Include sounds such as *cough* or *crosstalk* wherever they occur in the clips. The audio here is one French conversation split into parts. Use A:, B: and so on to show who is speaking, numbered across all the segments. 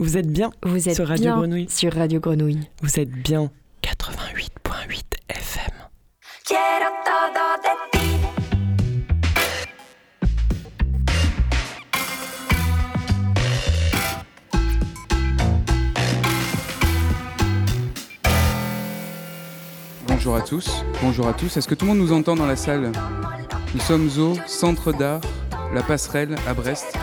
A: Vous êtes bien
B: Vous êtes
A: sur Radio
B: bien
A: Grenouille
B: sur Radio Grenouille.
A: Vous êtes bien 88.8 FM.
C: Quiero todo de ti.
D: Bonjour à tous, bonjour à tous. Est-ce que tout le monde nous entend dans la salle? Nous sommes au Centre d'art La Passerelle à Brest,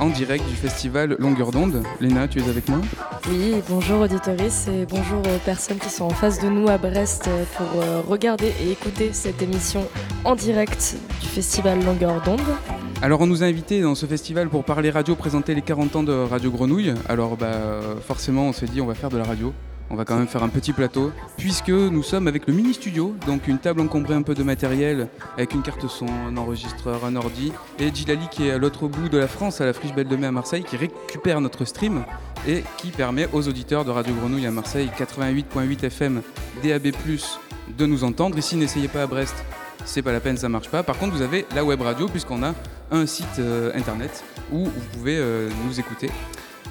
D: en direct du festival Longueur d'onde. Léna, tu es avec moi?
E: Oui, bonjour auditoris et bonjour aux personnes qui sont en face de nous à Brest pour euh, regarder et écouter cette émission en direct du festival Longueur d'onde.
D: Alors on nous a invités dans ce festival pour parler radio, présenter les 40 ans de Radio Grenouille. Alors bah forcément on s'est dit on va faire de la radio. On va quand même faire un petit plateau, puisque nous sommes avec le mini studio, donc une table encombrée un peu de matériel, avec une carte son, un enregistreur, un ordi, et Gilali qui est à l'autre bout de la France, à la Friche Belle de Mai à Marseille, qui récupère notre stream et qui permet aux auditeurs de Radio Grenouille à Marseille 88.8 FM DAB+, de nous entendre. Ici, n'essayez pas à Brest, c'est pas la peine, ça marche pas. Par contre, vous avez la web radio, puisqu'on a un site euh, internet où vous pouvez euh, nous écouter.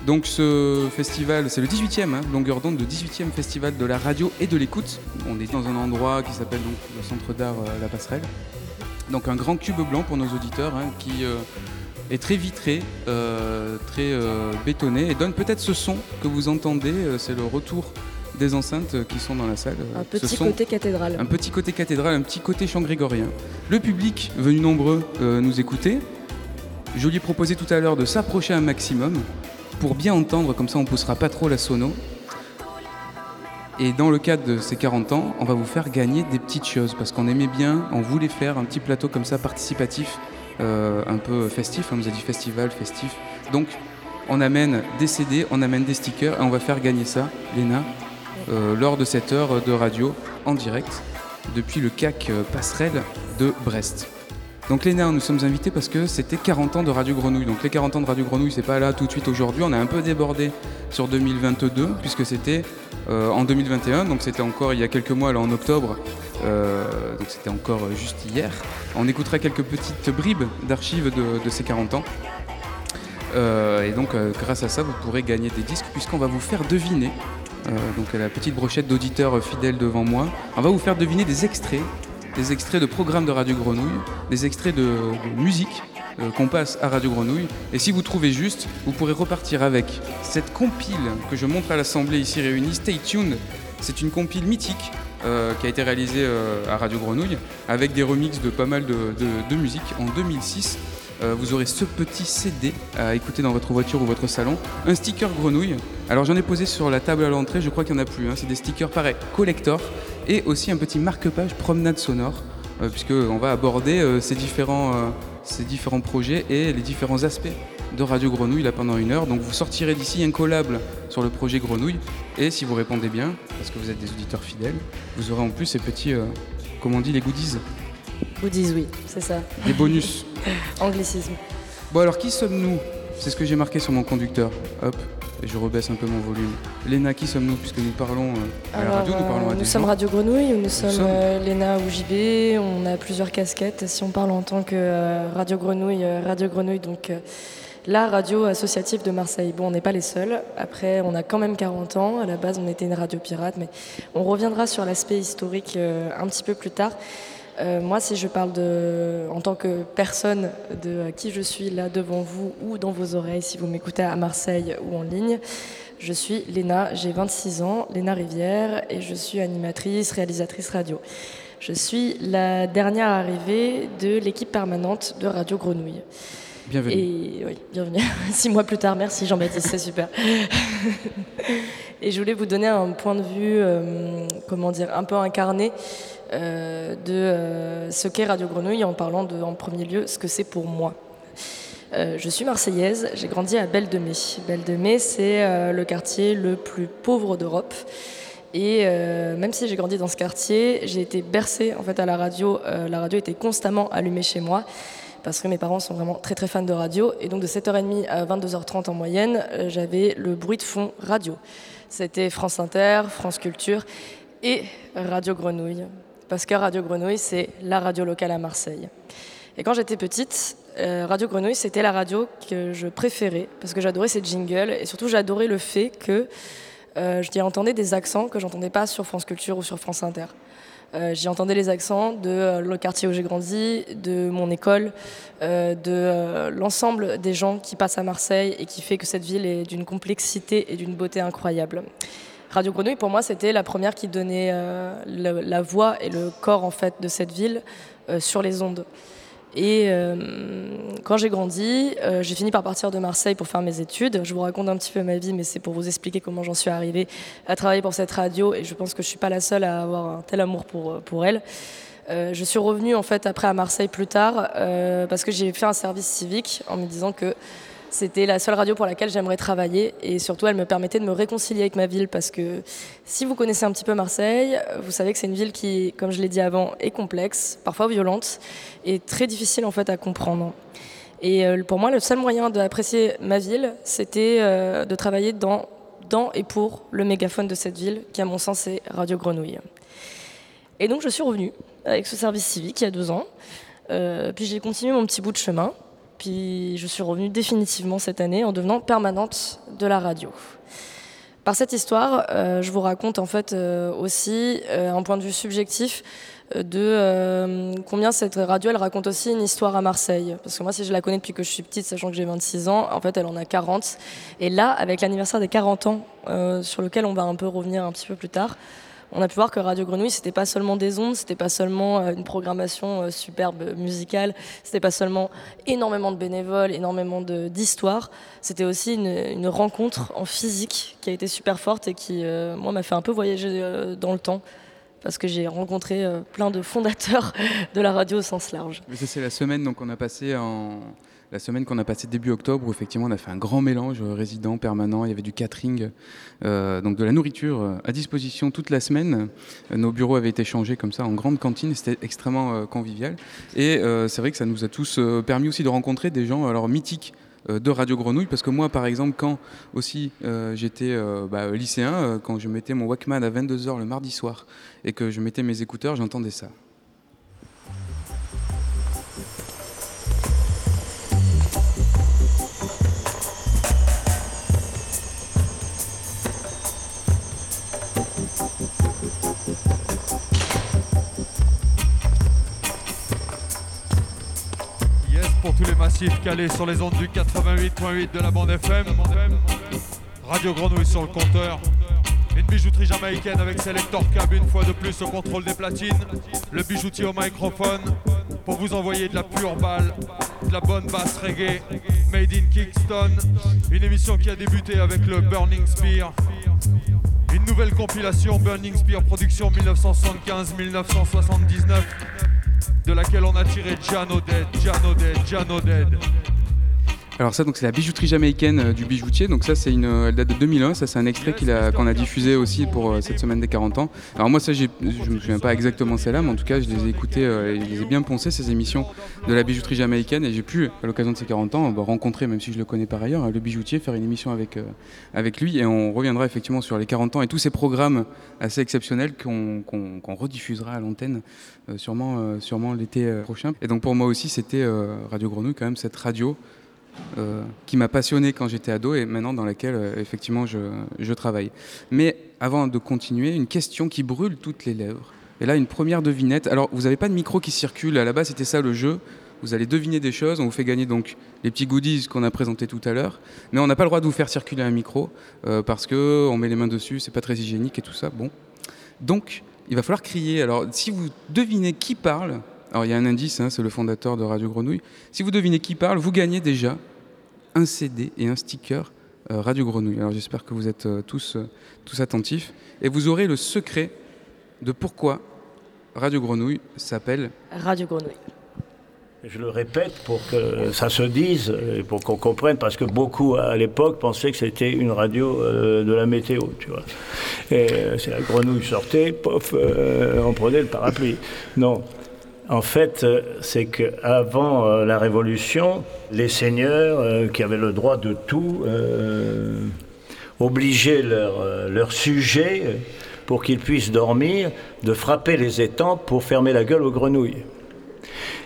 D: Donc ce festival, c'est le 18e, hein, longueur d'onde de 18e festival de la radio et de l'écoute. On est dans un endroit qui s'appelle donc le Centre d'art euh, La Passerelle. Donc un grand cube blanc pour nos auditeurs hein, qui euh, est très vitré, euh, très bétonné et donne peut-être ce son que vous entendez. c'est le retour des enceintes qui sont dans la salle.
E: Un petit côté cathédrale.
D: un petit côté cathédrale, un petit côté chant grégorien. Le public venu nombreux nous écouter. Je lui ai proposé tout à l'heure de s'approcher un maximum pour bien entendre, comme ça on poussera pas trop la sono. Et dans le cadre de ces 40 ans, on va vous faire gagner des petites choses parce qu'on aimait bien, on voulait faire un petit plateau comme ça participatif, euh, un peu festif. On nous a dit festival, festif. Donc on amène des CD, on amène des stickers et on va faire gagner ça, Léna, euh, lors de cette heure de radio en direct depuis le CAC euh, Passerelle de Brest. Donc Léna, nous sommes invités parce que c'était 40 ans de Radio Grenouille. Donc les 40 ans de Radio Grenouille, c'est pas là tout de suite aujourd'hui. On a un peu débordé sur 2022 puisque c'était euh, en 2021. Donc c'était encore il y a quelques mois, là en octobre. Euh, donc c'était encore euh, juste hier. On écoutera quelques petites bribes d'archives de, ces 40 ans. Et donc grâce à ça, vous pourrez gagner des disques puisqu'on va vous faire deviner. donc la petite brochette d'auditeurs fidèles devant moi. On va vous faire deviner des extraits des extraits de programmes de Radio Grenouille, des extraits de, musique euh, qu'on passe à Radio Grenouille. Et si vous trouvez juste, vous pourrez repartir avec cette compile que je montre à l'Assemblée ici réunie, Stay Tuned. C'est une compile mythique euh, qui a été réalisée euh, à Radio Grenouille avec des remixes de pas mal de musique en 2006. Euh, vous aurez ce petit CD à écouter dans votre voiture ou votre salon, un sticker grenouille. Alors j'en ai posé sur la table à l'entrée, je crois qu'il n'y en a plus. hein. C'est des stickers pareil, collector, et aussi un petit marque-page promenade sonore, euh, puisqu'on va aborder euh, ces, différents, projets et les différents aspects de Radio Grenouille là pendant une heure. Donc vous sortirez d'ici incollable sur le projet Grenouille, et si vous répondez bien, parce que vous êtes des auditeurs fidèles, vous aurez en plus ces petits, comment on dit, les goodies,
E: Goodies, oui, c'est ça.
D: des bonus. *laughs*
E: Anglicisme.
D: Bon alors qui sommes-nous? C'est ce que j'ai marqué sur mon conducteur. Hop, et je rebaisse un peu mon volume. Léna, qui sommes-nous Puisque nous parlons euh, à la radio, nous parlons
E: euh,
D: à
E: nous
D: des
E: sommes
D: gens?
E: Radio Grenouille, nous sommes
D: sommes-
E: euh, Léna ou JB, on a plusieurs casquettes. Si on parle en tant que euh, Radio Grenouille, euh, Radio Grenouille, donc euh, la radio associative de Marseille. Bon, on n'est pas les seuls. Après, on a quand même 40 ans. À la base, on était une radio pirate, mais on reviendra sur l'aspect historique euh, un petit peu plus tard. Euh, moi, si je parle de, en tant que personne de euh, qui je suis là devant vous ou dans vos oreilles, si vous m'écoutez à Marseille ou en ligne, je suis Léna, j'ai 26 ans, Léna Rivière, et je suis animatrice, réalisatrice radio. Je suis la dernière arrivée de l'équipe permanente de Radio Grenouille.
D: Bienvenue.
E: Et oui, bienvenue. *laughs* Six mois plus tard, merci Jean-Baptiste, c'est super. *laughs* Et je voulais vous donner un point de vue, euh, comment dire, un peu incarné de euh, ce qu'est Radio Grenouille en parlant de, en premier lieu, ce que c'est pour moi. Euh, je suis marseillaise, j'ai grandi à Belle de Mai. Belle de Mai, c'est euh, le quartier le plus pauvre d'Europe. Et euh, même si j'ai grandi dans ce quartier, j'ai été bercée en fait à la radio. Euh, la radio était constamment allumée chez moi parce que mes parents sont vraiment très très fans de radio. Et donc de 7h30 à 22h30 en moyenne, euh, j'avais le bruit de fond radio. C'était France Inter, France Culture et Radio Grenouille. Parce que Radio Grenouille, c'est la radio locale à Marseille. Et quand j'étais petite, euh, Radio Grenouille, c'était la radio que je préférais parce que j'adorais ses jingles et surtout j'adorais le fait que euh, j'y entendais des accents que j'entendais pas sur France Culture ou sur France Inter. Euh, j'y entendais les accents de euh, le quartier où j'ai grandi, de mon école, de l'ensemble des gens qui passent à Marseille et qui fait que cette ville est d'une complexité et d'une beauté incroyable. Radio Grenouille, pour moi, c'était la première qui donnait euh, la voix et le corps en fait de cette ville euh, sur les ondes. Et euh, quand j'ai grandi, j'ai fini par partir de Marseille pour faire mes études. Je vous raconte un petit peu ma vie, mais c'est pour vous expliquer comment j'en suis arrivée à travailler pour cette radio. Et je pense que je suis pas la seule à avoir un tel amour pour, pour elle. Je suis revenue en fait après à Marseille plus tard parce que j'ai fait un service civique en me disant que c'était la seule radio pour laquelle j'aimerais travailler et surtout elle me permettait de me réconcilier avec ma ville parce que si vous connaissez un petit peu Marseille, vous savez que c'est une ville qui, comme je l'ai dit avant, est complexe, parfois violente et très difficile en fait à comprendre. Et euh, pour moi, le seul moyen d'apprécier ma ville, c'était euh, de travailler dans, dans et pour le mégaphone de cette ville, qui à mon sens est Radio Grenouille. Et donc je suis revenue avec ce service civique il y a deux ans. Euh, puis j'ai continué mon petit bout de chemin. Puis je suis revenue définitivement cette année en devenant permanente de la radio. Par cette histoire, euh, je vous raconte en fait euh, aussi euh, un point de vue subjectif de combien cette radio elle raconte aussi une histoire à Marseille. Parce que moi, si je la connais depuis que je suis petite, sachant que j'ai 26 ans, en fait, elle en a 40. Et là, avec l'anniversaire des 40 ans, sur lequel on va un peu revenir un petit peu plus tard, on a pu voir que Radio Grenouille, c'était pas seulement des ondes, c'était pas seulement euh, une programmation euh, superbe musicale, c'était pas seulement énormément de bénévoles, énormément d'histoires, c'était aussi une, rencontre en physique qui a été super forte et qui, euh, moi, m'a fait un peu voyager euh, dans le temps parce que j'ai rencontré euh, plein de fondateurs *laughs* de la radio au sens large.
D: C'est la semaine donc on a passé en la semaine qu'on a passé début octobre où effectivement on a fait un grand mélange résident permanent. Il y avait du catering, euh, donc de la nourriture euh, à disposition toute la semaine. Nos bureaux avaient été changés comme ça en grande cantine. C'était extrêmement euh, convivial. Et c'est vrai que ça nous a tous permis aussi de rencontrer des gens alors mythiques de Radio Grenouille parce que moi par exemple quand aussi j'étais bah, lycéen quand je mettais mon Walkman à 22h le mardi soir et que je mettais mes écouteurs j'entendais ça
B: massifs calés sur les ondes du 88.8 de la bande FM. Radio Grenouille sur le compteur. Une bijouterie jamaïcaine avec Selector Cab une fois de plus au contrôle des platines. Le bijoutier au microphone pour vous envoyer de la pure balle, de la bonne basse reggae, made in Kingston. Une émission qui a débuté avec le Burning Spear. Une nouvelle compilation Burning Spear production 1975-1979 de laquelle on a tiré Jano Dead, Jano Dead, Jano Dead.
D: Alors ça, donc c'est la bijouterie jamaïcaine euh, du bijoutier. Donc ça, c'est une, euh, elle date de 2001. Ça, c'est un extrait qu'on a diffusé aussi pour euh, cette semaine des 40 ans. Alors moi, ça, j'ai, je me souviens pas exactement celle-là, mais en tout cas, je les ai écoutées et je les ai bien poncées ces émissions de la bijouterie jamaïcaine. Et j'ai pu, à l'occasion de ces 40 ans, bah, rencontrer, même si je le connais par ailleurs, le bijoutier, faire une émission avec avec lui. Et on reviendra effectivement sur les 40 ans et tous ces programmes assez exceptionnels qu'on, qu'on, qu'on rediffusera à l'antenne sûrement, sûrement l'été prochain. Et donc pour moi aussi, c'était Radio Grenouille quand même cette radio euh, qui m'a passionné quand j'étais ado et maintenant dans laquelle euh, effectivement je, travaille. Mais avant de continuer, une question qui brûle toutes les lèvres. Et là, une première devinette. Alors, vous n'avez pas de micro qui circule. À la base, c'était ça le jeu. Vous allez deviner des choses. On vous fait gagner donc les petits goodies qu'on a présentés tout à l'heure. Mais on n'a pas le droit de vous faire circuler un micro euh, parce que on met les mains dessus, c'est pas très hygiénique et tout ça. Bon. Donc, il va falloir crier. Alors, si vous devinez qui parle, alors il y a un indice, hein, c'est le fondateur de Radio Grenouille. Si vous devinez qui parle, vous gagnez déjà un CD et un sticker euh, Radio Grenouille. Alors j'espère que vous êtes euh, tous, euh, tous attentifs. Et vous aurez le secret de pourquoi Radio Grenouille s'appelle
E: Radio Grenouille.
F: Je le répète pour que ça se dise, et pour qu'on comprenne, parce que beaucoup à l'époque pensaient que c'était une radio euh, de la météo, tu vois. Et euh, c'est la grenouille sortait, pof, euh, on prenait le parapluie. Non. En fait, euh, c'est qu'avant euh, la Révolution, les seigneurs euh, qui avaient le droit de tout euh, obligeaient leurs sujets, pour qu'ils puissent dormir, de frapper les étangs pour fermer la gueule aux grenouilles.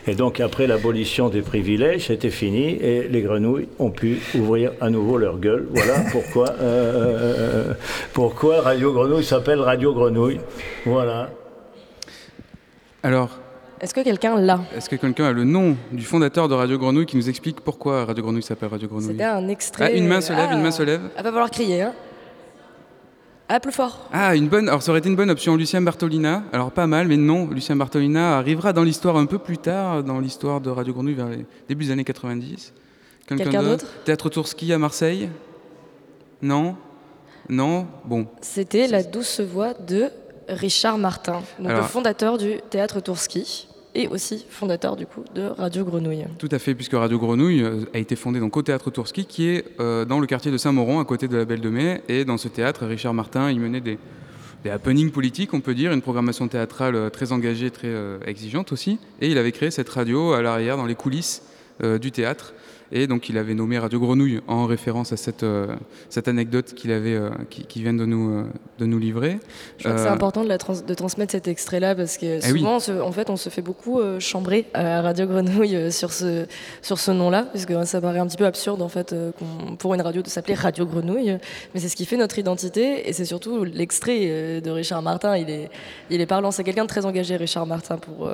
F: Et donc après l'abolition des privilèges, c'était fini et les grenouilles ont pu ouvrir à nouveau leur gueule. Voilà *laughs* pourquoi, euh, pourquoi Radio Grenouille s'appelle Radio Grenouille. Voilà.
D: Alors,
E: Est-ce que quelqu'un l'a
D: est-ce que quelqu'un a le nom du fondateur de Radio Grenouille qui nous explique pourquoi Radio Grenouille s'appelle Radio Grenouille
E: C'était un extrait.
D: Ah, une main se lève,
E: Ah.
D: une main se lève.
E: Ah, va falloir crier, hein. Ah, plus fort.
D: Ah, une bonne. Alors, ça aurait été une bonne option, Lucien Bartolina. Alors, pas mal, mais non, Lucien Bartolina arrivera dans l'histoire un peu plus tard, dans l'histoire de Radio Grenouille, vers les débuts des années 90.
E: Quelqu'un d'autre
D: Théâtre Tourski à Marseille Non Non Bon.
E: C'était la douce voix de Richard Martin, donc
D: Alors-
E: le fondateur du théâtre Tourski et aussi fondateur du coup de Radio Grenouille.
D: Tout à fait, puisque Radio Grenouille euh, a été fondée donc au théâtre Tourski, qui est euh, dans le quartier de Saint-Mauron, à côté de la Belle de Mai. Et dans ce théâtre, Richard Martin, il menait des, happenings politiques, on peut dire, une programmation théâtrale euh, très engagée, très exigeante aussi. Et il avait créé cette radio à l'arrière, dans les coulisses du théâtre. Et donc il avait nommé Radio Grenouille en référence à cette, euh, cette anecdote qu'il avait, euh, qui, qui vient de nous, euh, de nous livrer.
E: Je crois que c'est important de, la trans- de transmettre cet extrait-là parce que
D: Eh oui.
E: souvent, on se- en fait, on se fait beaucoup chambrer à Radio Grenouille sur ce, sur ce nom-là, puisque ça paraît un petit peu absurde en fait pour une radio de s'appeler Radio Grenouille, mais c'est ce qui fait notre identité et c'est surtout l'extrait de Richard Martin. Il est, il est parlant. C'est quelqu'un de très engagé, Richard Martin, pour,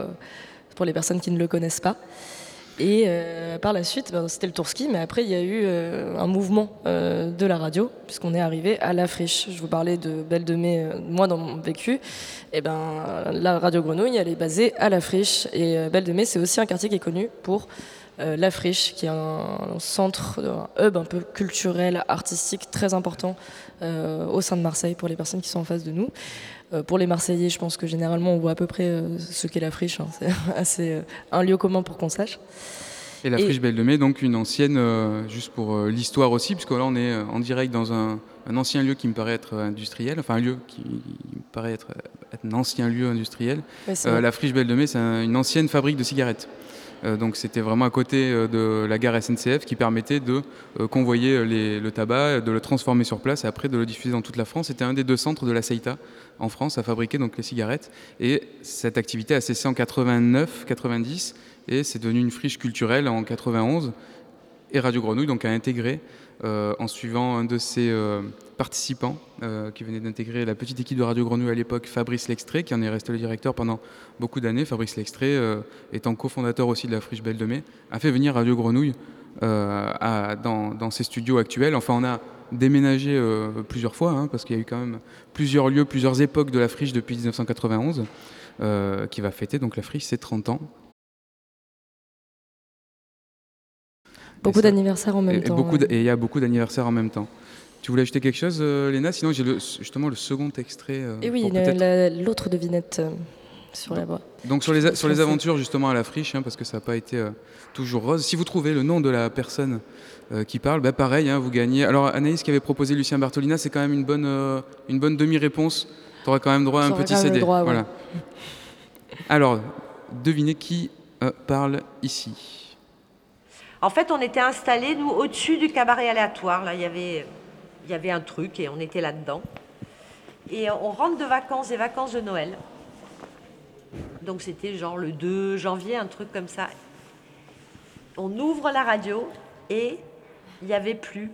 E: pour les personnes qui ne le connaissent pas. Et euh, par la suite, ben, c'était le Tourski, mais après il y a eu euh, un mouvement euh, de la radio, puisqu'on est arrivé à la friche. Je vous parlais de Belle de Mai, moi dans mon vécu. Et ben, la radio Grenouille, elle est basée à la friche. Et Belle de Mai, c'est aussi un quartier qui est connu pour la friche, qui est un, centre, un hub un peu culturel, artistique très important au sein de Marseille pour les personnes qui sont en face de nous. Euh, pour les Marseillais, je pense que généralement on voit à peu près euh, ce qu'est la friche. hein. *laughs* C'est assez euh, un lieu commun pour qu'on sache.
D: Et la
E: Et-
D: friche Belle de Mai, donc une ancienne, euh, juste pour euh, l'histoire aussi, puisque là on est euh, en direct dans un, un ancien lieu qui me paraît être industriel, enfin un lieu qui me paraît être, être un ancien lieu industriel.
E: Ouais,
D: la friche Belle de Mai, c'est un- une ancienne fabrique de cigarettes. Euh, donc c'était vraiment à côté euh, de la gare SNCF qui permettait de euh, convoyer le tabac, de le transformer sur place et après de le diffuser dans toute la France. C'était un des deux centres de la CEITA en France à fabriquer donc les cigarettes. Et cette activité a cessé en 89-90 et c'est devenu une friche culturelle en 91. Et Radio Grenouille donc a intégré en suivant un de ses euh, participants euh, qui venait d'intégrer la petite équipe de Radio Grenouille à l'époque, Fabrice Lextrait, qui en est resté le directeur pendant beaucoup d'années. Fabrice euh, étant cofondateur aussi de la friche Belle de Mai, a fait venir Radio Grenouille euh, dans, ses studios actuels. Enfin, on a déménagé euh, plusieurs fois, hein, parce qu'il y a eu quand même plusieurs lieux, plusieurs époques de la friche depuis 1991, euh, qui va fêter donc la friche ses 30 ans.
E: Beaucoup d'anniversaires en même
D: et,
E: temps.
D: beaucoup
E: ouais.
D: d- et il y a beaucoup d'anniversaires en même temps. Tu voulais ajouter quelque chose, euh, Léna? Sinon, j'ai justement le second extrait. euh,
E: Et oui, l'autre devinette euh, sur la voie.
D: Donc sur les, sur les aventures justement à la friche, hein, parce que ça n'a pas été euh, toujours rose. Si vous trouvez le nom de la personne euh, qui parle, bah, pareil, hein, vous gagnez. Alors Anaïs qui avait proposé Lucien Bartolina, c'est quand même une bonne, euh, une bonne demi-réponse. Tu auras quand même droit à un petit CD.
E: droit, ouais.
D: voilà. Alors, devinez qui parle ici.
G: En fait, on était installés, nous, au-dessus du cabaret aléatoire. Là, il y avait, il y avait un truc et on était là-dedans. Et on rentre de vacances, des vacances de Noël. Donc c'était genre le 2 janvier, un truc comme ça. On ouvre la radio et il n'y avait plus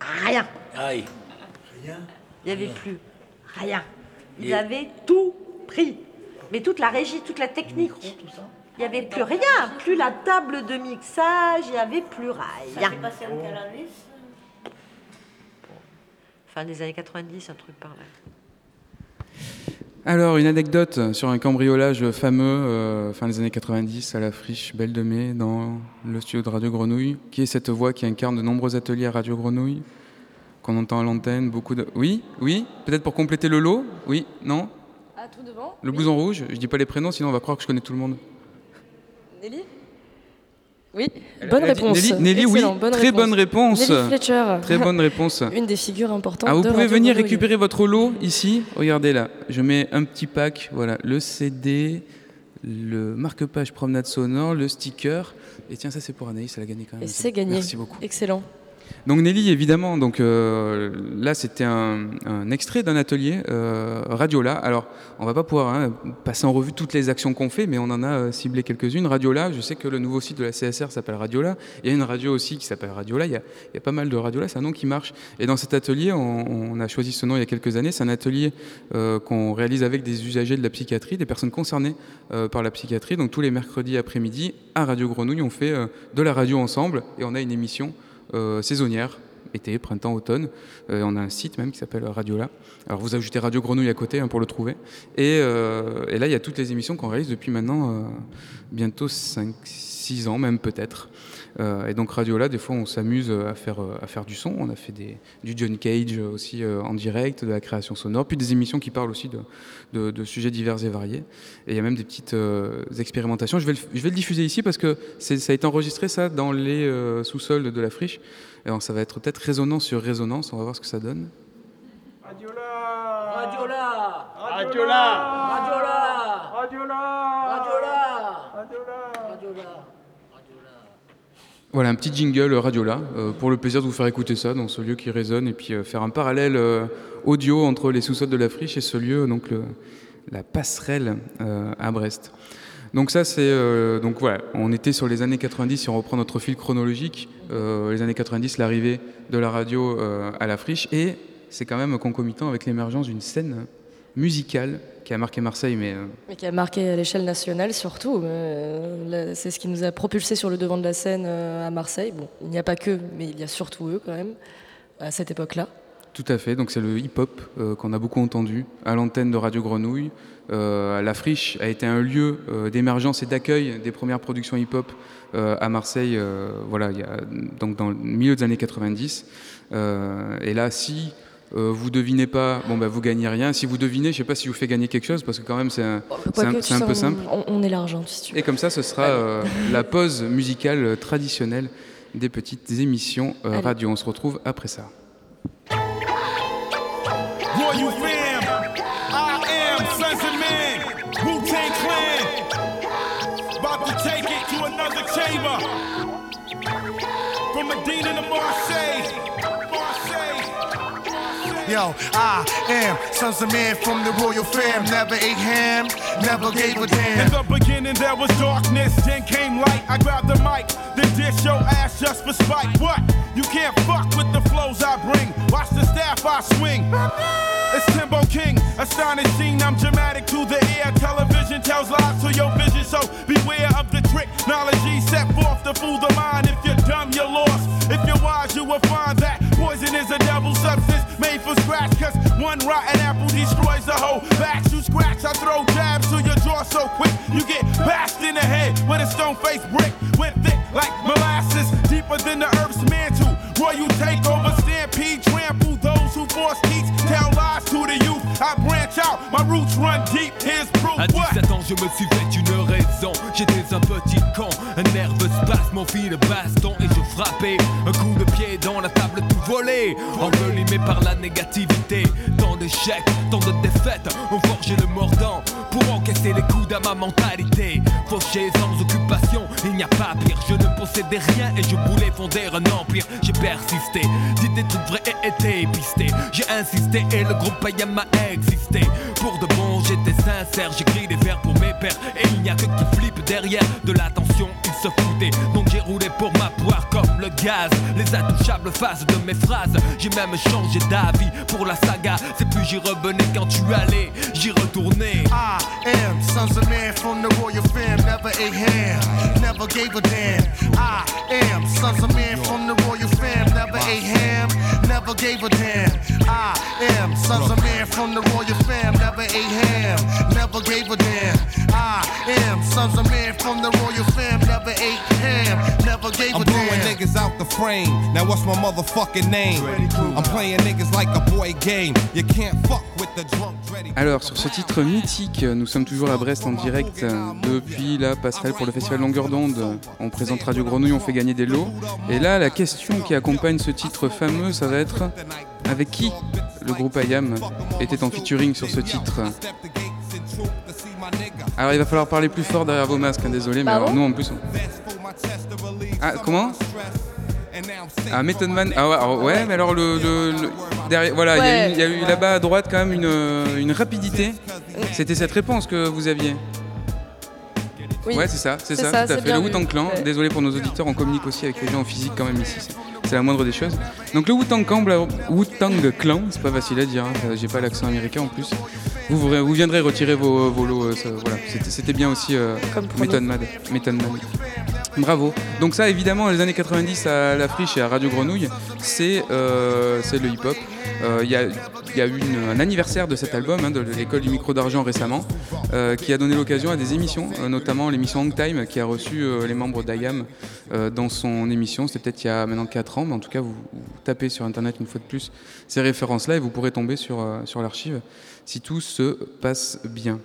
G: rien.
F: Aïe.
G: Il n'y avait plus rien. Ils avaient tout pris. Mais toute la régie, toute la technique. Il n'y avait plus rien. Plus la table de mixage, il n'y avait plus rien. Fin des années 90, un truc par là.
D: Alors, une anecdote sur un cambriolage fameux euh, fin des années 90 à la friche Belle de Mai dans le studio de Radio Grenouille. Qui est cette voix qui incarne de nombreux ateliers à Radio Grenouille qu'on entend à l'antenne beaucoup de... Oui, oui, peut-être pour compléter le lot? Oui, non?
E: Ah, tout devant?
D: Le blouson rouge? Je dis pas les prénoms, sinon on va croire que je connais tout le monde.
E: Nelly Oui, bonne réponse.
D: Nelly, Nelly, oui,
E: bonne
D: très
E: réponse.
D: bonne réponse.
E: Nelly Fletcher.
D: Très bonne réponse. *laughs*
E: Une des figures importantes
D: Ah, vous
E: de
D: pouvez
E: Radio
D: venir
E: Grenouille.
D: récupérer votre lot ici. Regardez là, je mets un petit pack. Voilà, le CD, le marque-page promenade sonore, le sticker. Et tiens, ça c'est pour Anaïs, elle a gagné quand même.
E: Et c'est gagné.
D: Merci beaucoup.
E: Excellent.
D: Donc Nelly, évidemment, donc euh, là c'était un, extrait d'un atelier euh, Radiola. Alors on va pas pouvoir hein, passer en revue toutes les actions qu'on fait, mais on en a euh, ciblé quelques-unes. Radiola, je sais que le nouveau site de la CSR s'appelle Radiola. Il y a une radio aussi qui s'appelle Radiola. Il y, a, y a pas mal de Radiola, c'est un nom qui marche. Et dans cet atelier, on, on a choisi ce nom il y a quelques années. C'est un atelier qu'on réalise avec des usagers de la psychiatrie, des personnes concernées par la psychiatrie. Donc tous les mercredis après-midi à Radio Grenouille, on fait de la radio ensemble et on a une émission euh, saisonnière, été, printemps, automne. Euh, on a un site même qui s'appelle Radiola. Alors vous ajoutez Radio Grenouille à côté hein, pour le trouver. Et, euh, et là, il y a toutes les émissions qu'on réalise depuis maintenant bientôt 5-6 ans même peut-être. Euh, et donc Radiola, des fois, on s'amuse à faire, euh, à faire du son. On a fait des, du John Cage aussi euh, en direct, de la création sonore, puis des émissions qui parlent aussi de, de, de sujets divers et variés. Et il y a même des petites euh, expérimentations. Je vais, le, je vais le diffuser ici parce que c'est- ça a été enregistré ça dans les euh, sous-sols de la friche. Et alors, ça va être peut-être résonance sur résonance. On va voir ce que ça donne. Voilà, un petit jingle Radiola euh, pour le plaisir de vous faire écouter ça dans ce lieu qui résonne et puis euh, faire un parallèle euh, audio entre les sous-sols de la friche et ce lieu, donc la passerelle euh, à Brest. Donc ça c'est euh, donc voilà, on était sur les années 90 si on reprend notre fil chronologique, euh, les années 90 l'arrivée de la radio euh, à la friche et c'est quand même concomitant avec l'émergence d'une scène musicale qui a marqué Marseille mais euh,
E: Mais qui a marqué à l'échelle nationale surtout. Euh, C'est ce qui nous a propulsé sur le devant de la scène euh, à Marseille. Bon, il n'y a pas que, mais il y a surtout eux quand même, à cette époque-là.
D: Tout à fait, donc c'est le hip-hop euh, qu'on a beaucoup entendu à l'antenne de Radio Grenouille. La Friche a été un lieu d'émergence et d'accueil des premières productions hip-hop à Marseille, voilà, il y a, donc dans le milieu des années 90. Euh, et là, si euh, vous devinez pas, bon bah vous gagnez rien. Si vous devinez, je sais pas si vous fait gagner quelque chose parce que quand même c'est un,
E: sais,
D: peu simple.
E: On, on est l'argent, si tu veux.
D: Et comme ça, ce sera euh, la pause musicale traditionnelle des petites émissions euh, radio. On se retrouve après ça.
H: Yo, I am sons of man from the royal fam. Never ate ham, never gave a damn.
I: In the beginning there was darkness, then came light. I grabbed the mic, then dish your ass just for spite. What? You can't fuck with the flows I bring. Watch the staff I swing. It's Timbo King, astonishing. I'm dramatic to the ear. Television tells lies to your vision, so beware of the trick. Knowledge set forth to fool the mind. If you're dumb, you're lost. If you're wise, you will find that poison is a double substance made for scratch. Cause one rotten apple destroys the whole batch. You scratch, I throw jabs to your jaw so quick. You get bashed in the head with a stone faced brick. Went thick like molasses, deeper than the earth's mantle. Royal takeover, stampede, trample those who force teach. Tell lies to the youth. I branch out, my roots run deep. Here's proof.
J: À 17 ans, je me suis fait une raison. J'étais un petit con, un nerveux spasme, mon fil de volé, envelimé par la négativité. Tant d'échecs, tant de défaites, ont forgé le mordant pour encaisser les coups à ma mentalité. Fauché sans occupation, il n'y a pas pire. Je ne possédais rien et je voulais fonder un empire. J'ai persisté, dit des trucs vrais et été pisté. J'ai insisté et le groupe Payam a existé. Pour de bon, j'étais sincère, j'écris des vers pour mes pères. Et il n'y a que qui flippe derrière de l'attention, ils se foutaient. Gaz. Les intouchables faces de mes phrases. J'ai même changé d'avis pour la saga. C'est plus j'y revenais quand tu allais, j'y retournais.
H: I am sons of man from the royal fam. Never ate ham, never gave a damn. I am sons of man from the royal fam. Never ate ham, never gave a damn. I am sons of man from the royal fam. Never ate ham, never gave a damn. I am sons of man from the royal fam. Never ate ham, gave
I: I'm
H: a
I: blowing
H: damn.
I: niggas out the frame. Now what's my motherfucking name? I'm playing niggas like a boy game. You can't fuck with the drunk Dreddy.
D: Alors, sur ce titre mythique, nous sommes toujours à Brest en direct euh, depuis la passerelle pour le festival Longueur d'onde. On présente Radio Grenouille, on fait gagner des lots. Et là, la question qui accompagne ce titre fameux, ça va être avec qui le groupe IAM était en featuring sur ce titre? Alors, il va falloir parler plus fort derrière vos masques, hein, désolé, mais alors nous en plus. on- Ah, comment? Ah, Method Man. Ah ouais, alors, ouais, mais alors le, le- le- derrière, voilà, il y a eu- il y, a eu là-bas à droite quand même une, euh, une rapidité. C'était cette réponse que vous aviez.
E: Oui.
D: Ouais, c'est ça, c'est ça,
E: ça,
D: tout à fait. Le Wu-Tang. Clan.
E: Ouais.
D: Désolé pour nos auditeurs, on communique aussi avec les gens en physique quand même ici. c'est- la moindre des choses. Donc le Wu-Tang Clan, Wu-Tang Clan, c'est pas facile à dire. hein, euh, J'ai pas l'accent américain en plus. Vous, vous, vous viendrez retirer vos, vos lots. euh, ça, voilà, c'était bien aussi euh, Method. Man. Bravo. Donc ça, évidemment, les années 90 à La Friche et à Radio Grenouille, c'est euh, le hip-hop. Euh, Il y, a, eu un anniversaire de cet album, hein, de l'école du micro d'argent récemment, euh, qui a donné l'occasion à des émissions, notamment l'émission Hang Time, qui a reçu les membres d'IAM dans son émission. C'était peut-être il y a maintenant 4 ans, mais en tout cas, vous, tapez sur Internet une fois de plus ces références-là et vous pourrez tomber sur l'archive si tout se passe bien.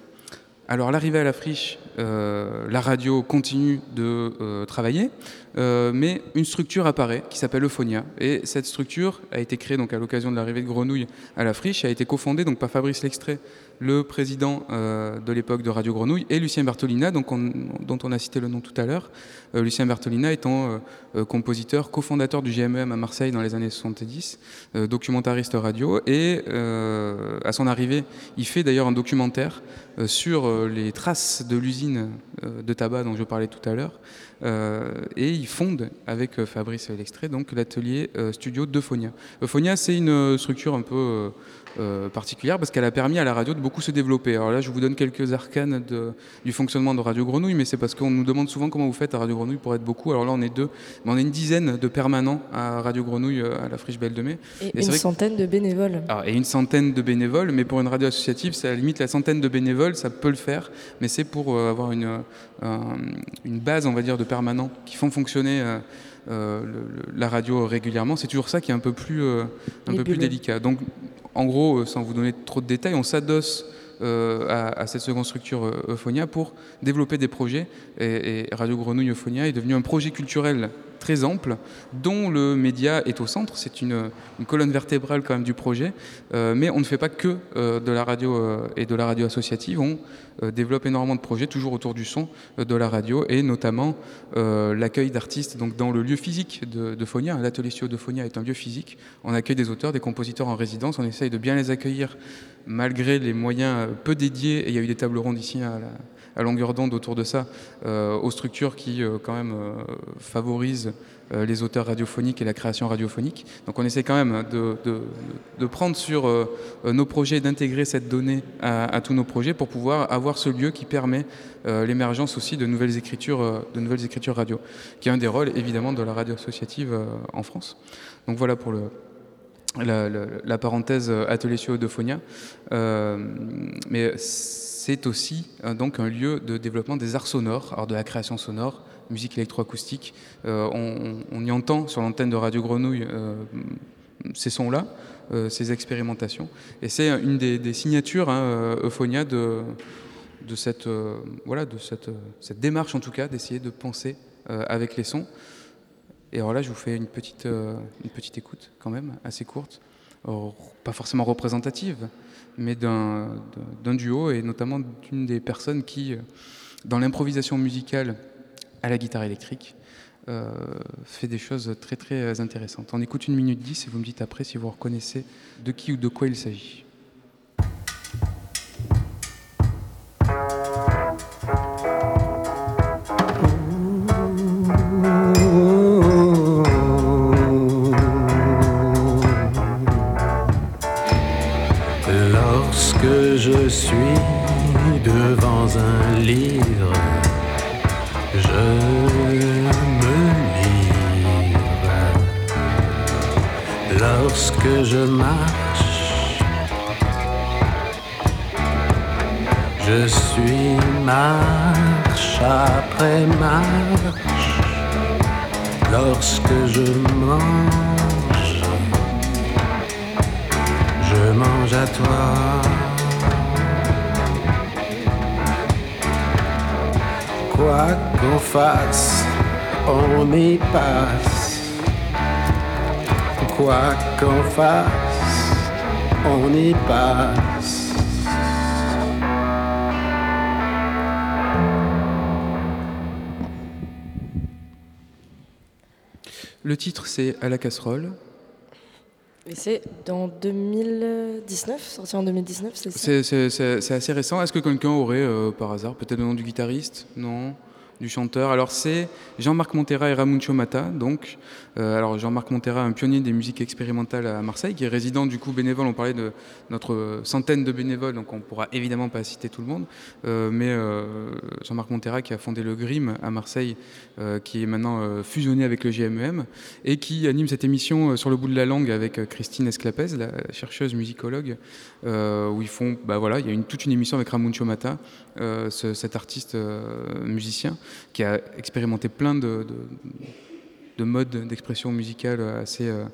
D: Alors l'arrivée à la friche, euh, la radio continue de euh, travailler, euh, mais une structure apparaît qui s'appelle Euphonia. Et cette structure a été créée donc à l'occasion de l'arrivée de Grenouille à la friche, a été cofondée donc par Fabrice Lextrait, le président euh, de l'époque de Radio Grenouille, et Lucien Bertolina, dont on a cité le nom tout à l'heure. Euh, Lucien Bertolina étant euh, compositeur, cofondateur du GMM à Marseille dans les années 70, euh, documentariste radio, et à son arrivée, il fait d'ailleurs un documentaire sur les traces de l'usine de tabac dont je parlais tout à l'heure. Et il fonde avec Fabrice Lextrait l'atelier studio d'Euphonia. Euphonia, c'est une structure un peu euh, particulière parce qu'elle a permis à la radio de beaucoup se développer. Alors là, je vous donne quelques arcanes de- du fonctionnement de Radio Grenouille, mais c'est parce qu'on nous demande souvent comment vous faites à Radio Grenouille pour être beaucoup. Alors là, on est deux, mais on est une dizaine de permanents à Radio Grenouille euh, à la Friche Belle de Mai.
E: Et, une
D: que-
E: centaine de bénévoles.
D: alors, et une centaine de bénévoles, mais pour une radio associative, la limite la centaine de bénévoles, ça peut le faire, mais c'est pour euh, avoir une, euh, un- une base, on va dire, de permanents qui font fonctionner euh, le- le- la radio régulièrement. C'est toujours ça qui est un peu plus, euh, un peu plus délicat. Donc, en gros, euh, sans vous donner trop de détails, on s'adosse euh, à, cette seconde structure euh, Euphonia pour développer des projets. Et, et Radio Grenouille Euphonia est devenu un projet culturel très ample dont le média est au centre. C'est une, colonne vertébrale quand même du projet. Euh, mais on ne fait pas que euh, de la radio euh, et de la radio associative. On développe énormément de projets toujours autour du son de la radio et notamment l'accueil d'artistes donc dans le lieu physique de, de Phonia. L'atelier studio de Phonia est un lieu physique. On accueille des auteurs, des compositeurs en résidence. On essaye de bien les accueillir malgré les moyens peu dédiés. Et il y a eu des tables rondes ici à, la- à longueur d'onde autour de ça, euh, aux structures qui euh, quand même euh, favorisent les auteurs radiophoniques et la création radiophonique. Donc on essaie quand même de, prendre sur nos projets, et d'intégrer cette donnée à, tous nos projets pour pouvoir avoir ce lieu qui permet l'émergence aussi de nouvelles écritures, de nouvelles écritures radio, qui est un des rôles évidemment de la radio associative en France. Donc voilà pour la, parenthèse atelier sur Eudophonia. Euh, mais c'est aussi euh, donc un lieu de développement des arts sonores, de la création sonore, musique électroacoustique. Euh, on, on y entend sur l'antenne de Radio Grenouille euh, ces sons-là, ces expérimentations. Et c'est une des, signatures, hein, Euphonia, de, cette, voilà, de cette, cette démarche en tout cas, d'essayer de penser avec les sons. Et alors là, je vous fais une petite, une petite écoute quand même, assez courte, pas forcément représentative, mais d'un d'un duo et notamment d'une des personnes qui, euh, dans l'improvisation musicale à la guitare électrique, euh, fait des choses très très intéressantes. On écoute une minute dix et vous me dites après si vous reconnaissez de qui ou de quoi il s'agit.
K: Je suis devant un livre, je me livre. Lorsque je marche, je suis marche après marche. Lorsque je mange, je mange à toi. Quoi qu'on fasse, on y passe. Quoi qu'on fasse, on y passe.
D: Le titre, c'est À la casserole.
E: Et c'est dans 2019, sorti en 2019, c'est ça?
D: C'est- assez récent. Est-ce que quelqu'un aurait, euh, par hasard, peut-être le nom du guitariste? Non? Du chanteur? Alors, c'est Jean-Marc Montera et Ramuncho Mata. Donc, alors Jean-Marc Montera, un pionnier des musiques expérimentales à Marseille, qui est résident du coup bénévole. On parlait de notre centaine de bénévoles, donc on pourra évidemment pas citer tout le monde. Euh, mais euh, Jean-Marc Montera qui a fondé le GRIM à Marseille, euh, qui est maintenant euh, fusionné avec le GMEM, et qui anime cette émission euh, sur le bout de la langue avec euh, Christine Esclapez, la chercheuse musicologue, euh, où ils font, bah voilà, il y a toute une émission avec Ramon Chomata, euh, ce- cet artiste euh, musicien qui a expérimenté plein de, de modes d'expression musicale assez, euh,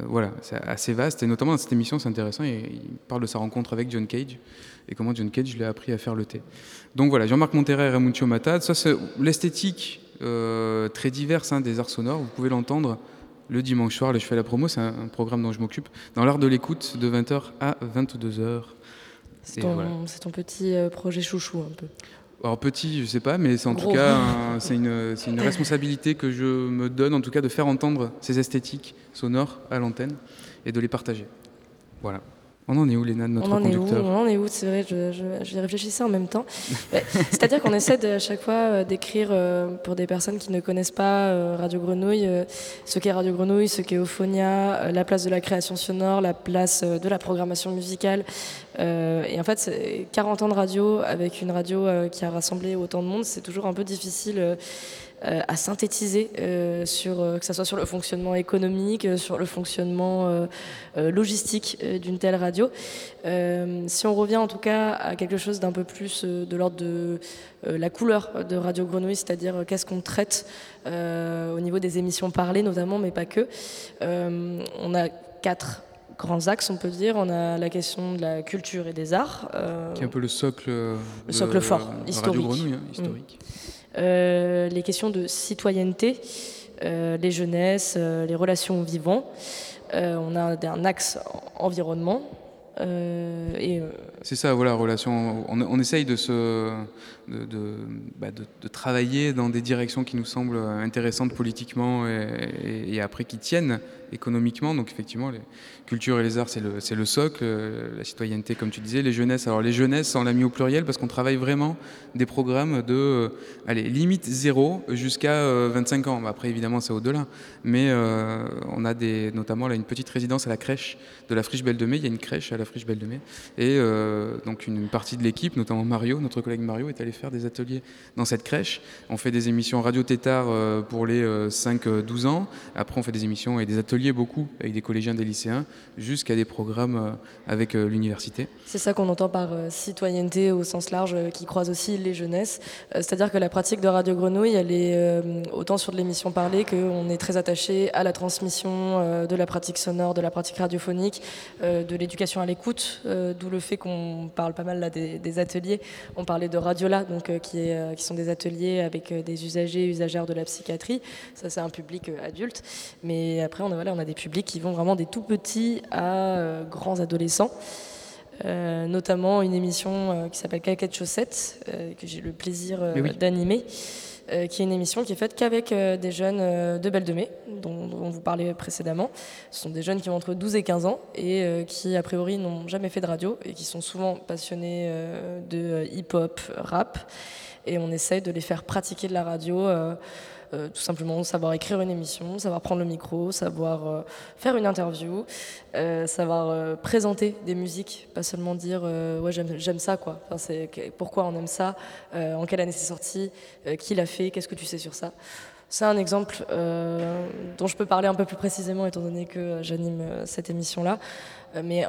D: euh, voilà, assez vaste. Et notamment dans cette émission, c'est intéressant. Et il parle de sa rencontre avec John Cage et comment John Cage lui a appris à faire le thé. Donc voilà, Jean-Marc Montera et Ramuncio Mata. Ça, c'est l'esthétique euh, très diverse hein, des arts sonores. Vous pouvez l'entendre le dimanche soir. Là, je fais la promo, c'est un, un programme dont je m'occupe. Dans l'art de l'écoute, de 20h à 22h.
E: C'est ton,
D: voilà.
E: ton petit projet chouchou un peu.
D: Alors petit, je sais pas, mais c'est en tout cas un- c'est une, c'est une *laughs* responsabilité que je me donne, en tout cas, de faire entendre ces esthétiques sonores à l'antenne et de les partager. Voilà. On en est où, Léna, de notre
E: on en est où On en est où C'est vrai, je, je- j'y réfléchissais en même temps. C'est-à-dire qu'on essaie de, à chaque fois euh, d'écrire euh, pour des personnes qui ne connaissent pas euh, Radio Grenouille, euh, ce qu'est Radio Grenouille, ce qu'est Euphonia, euh, la place de la création sonore, la place de la programmation musicale. Et en fait, c'est 40 ans de radio avec une radio qui a rassemblé autant de monde, c'est toujours un peu difficile. Euh, à synthétiser euh, sur euh, que ce soit sur le fonctionnement économique, sur le fonctionnement logistique d'une telle radio. Si on revient en tout cas à quelque chose d'un peu plus de l'ordre de la couleur de Radio Grenouille, c'est-à-dire qu'est-ce qu'on traite au niveau des émissions parlées notamment, mais pas que. On a quatre grands axes, on peut dire. On a la question de la culture et des arts. euh,
D: Qui est un peu le socle,
E: le
D: de
E: socle fort, historique.
D: Hein,
E: les questions de citoyenneté, euh, les jeunesses, euh, les relations au vivant. Euh, on a un, axe en- environnement. euh, euh,
D: C'est ça, voilà, relation. On, on essaye de, se, bah, de- travailler dans des directions qui nous semblent intéressantes politiquement et, après qui tiennent économiquement. Donc effectivement, les cultures et les arts, c'est le, le socle. euh, La citoyenneté, comme tu disais, les jeunesses. Alors les jeunesses, on l'a mis au pluriel parce qu'on travaille vraiment des programmes de, euh, allez, limite zéro jusqu'à euh, 25 ans. Bah, Après, évidemment, c'est au-delà. Mais euh, on a des, notamment là, une petite résidence à la crèche de la Friche Belle de Mai. Il y a une crèche à la Friche Belle de Mai. Et euh, donc une partie de l'équipe, notamment Mario, notre collègue Mario, est allé faire des ateliers dans cette crèche. On fait des émissions radio tétard euh, pour les 5-12 ans. Après, on fait des émissions et des ateliers beaucoup avec des collégiens, des lycéens, jusqu'à des programmes euh, avec euh, l'université.
E: c'est ça qu'on entend par euh, citoyenneté au sens large, euh, qui croise aussi les jeunesses. Euh, C'est-à-dire que la pratique de Radio Grenouille, elle est euh, autant sur de l'émission parlée qu'on est très attaché à la transmission euh, de la pratique sonore, de la pratique radiophonique, euh, de l'éducation à l'écoute, euh, d'où le fait qu'on parle pas mal là des, ateliers. On parlait de Radiola, donc euh, qui, est, euh, qui sont des ateliers avec euh, des usagers et usagères de la psychiatrie. Ça, c'est un public adulte. Mais après, on a, voilà, on a des publics qui vont vraiment des tout petits à grands adolescents. Euh, notamment une émission euh, qui s'appelle Caquette Chaussettes, euh, que j'ai le plaisir
D: oui.
E: d'animer, euh, qui est une émission qui est faite qu'avec euh, des jeunes euh, de Belle de Mai, dont, dont on vous parlait précédemment. Ce sont des jeunes qui ont entre 12 et 15 ans et qui, a priori, n'ont jamais fait de radio et qui sont souvent passionnés de hip-hop, rap. Et on essaye de les faire pratiquer de la radio. euh, euh, tout simplement savoir écrire une émission, savoir prendre le micro, savoir euh, faire une interview, savoir présenter des musiques, pas seulement dire ouais j'aime ça quoi. C'est pourquoi on aime ça, en quelle année c'est sorti, qui l'a fait, qu'est-ce que tu sais sur ça. C'est un exemple euh, dont je peux parler un peu plus précisément étant donné que euh, j'anime euh, cette émission-là. Mais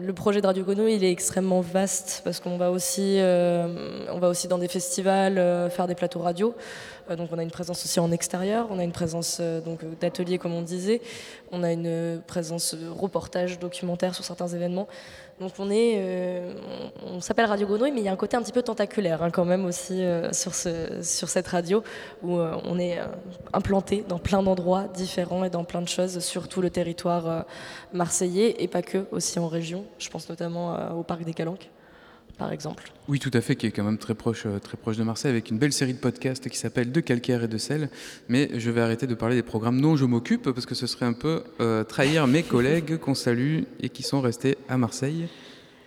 E: le projet de Radio Grenouille, il est extrêmement vaste parce qu'on va aussi, dans des festivals faire des plateaux radio. Donc on a une présence aussi en extérieur, on a une présence donc d'ateliers comme on disait, on a une présence reportage, documentaire sur certains événements. Donc on est, euh, on, s'appelle Radio Grenouille, mais il y a un côté un petit peu tentaculaire hein, quand même aussi euh, sur, ce, sur cette radio où euh, on est implanté dans plein d'endroits différents et dans plein de choses sur tout le territoire marseillais et pas que, aussi en région. Je pense notamment au parc des Calanques. Par exemple.
D: Oui, tout à fait, qui est quand même très proche, euh, très proche de Marseille, avec une belle série de podcasts qui s'appelle De calcaire et de sel. Mais je vais arrêter de parler des programmes dont je m'occupe, parce que ce serait un peu euh, trahir mes *laughs* collègues qu'on salue et qui sont restés à Marseille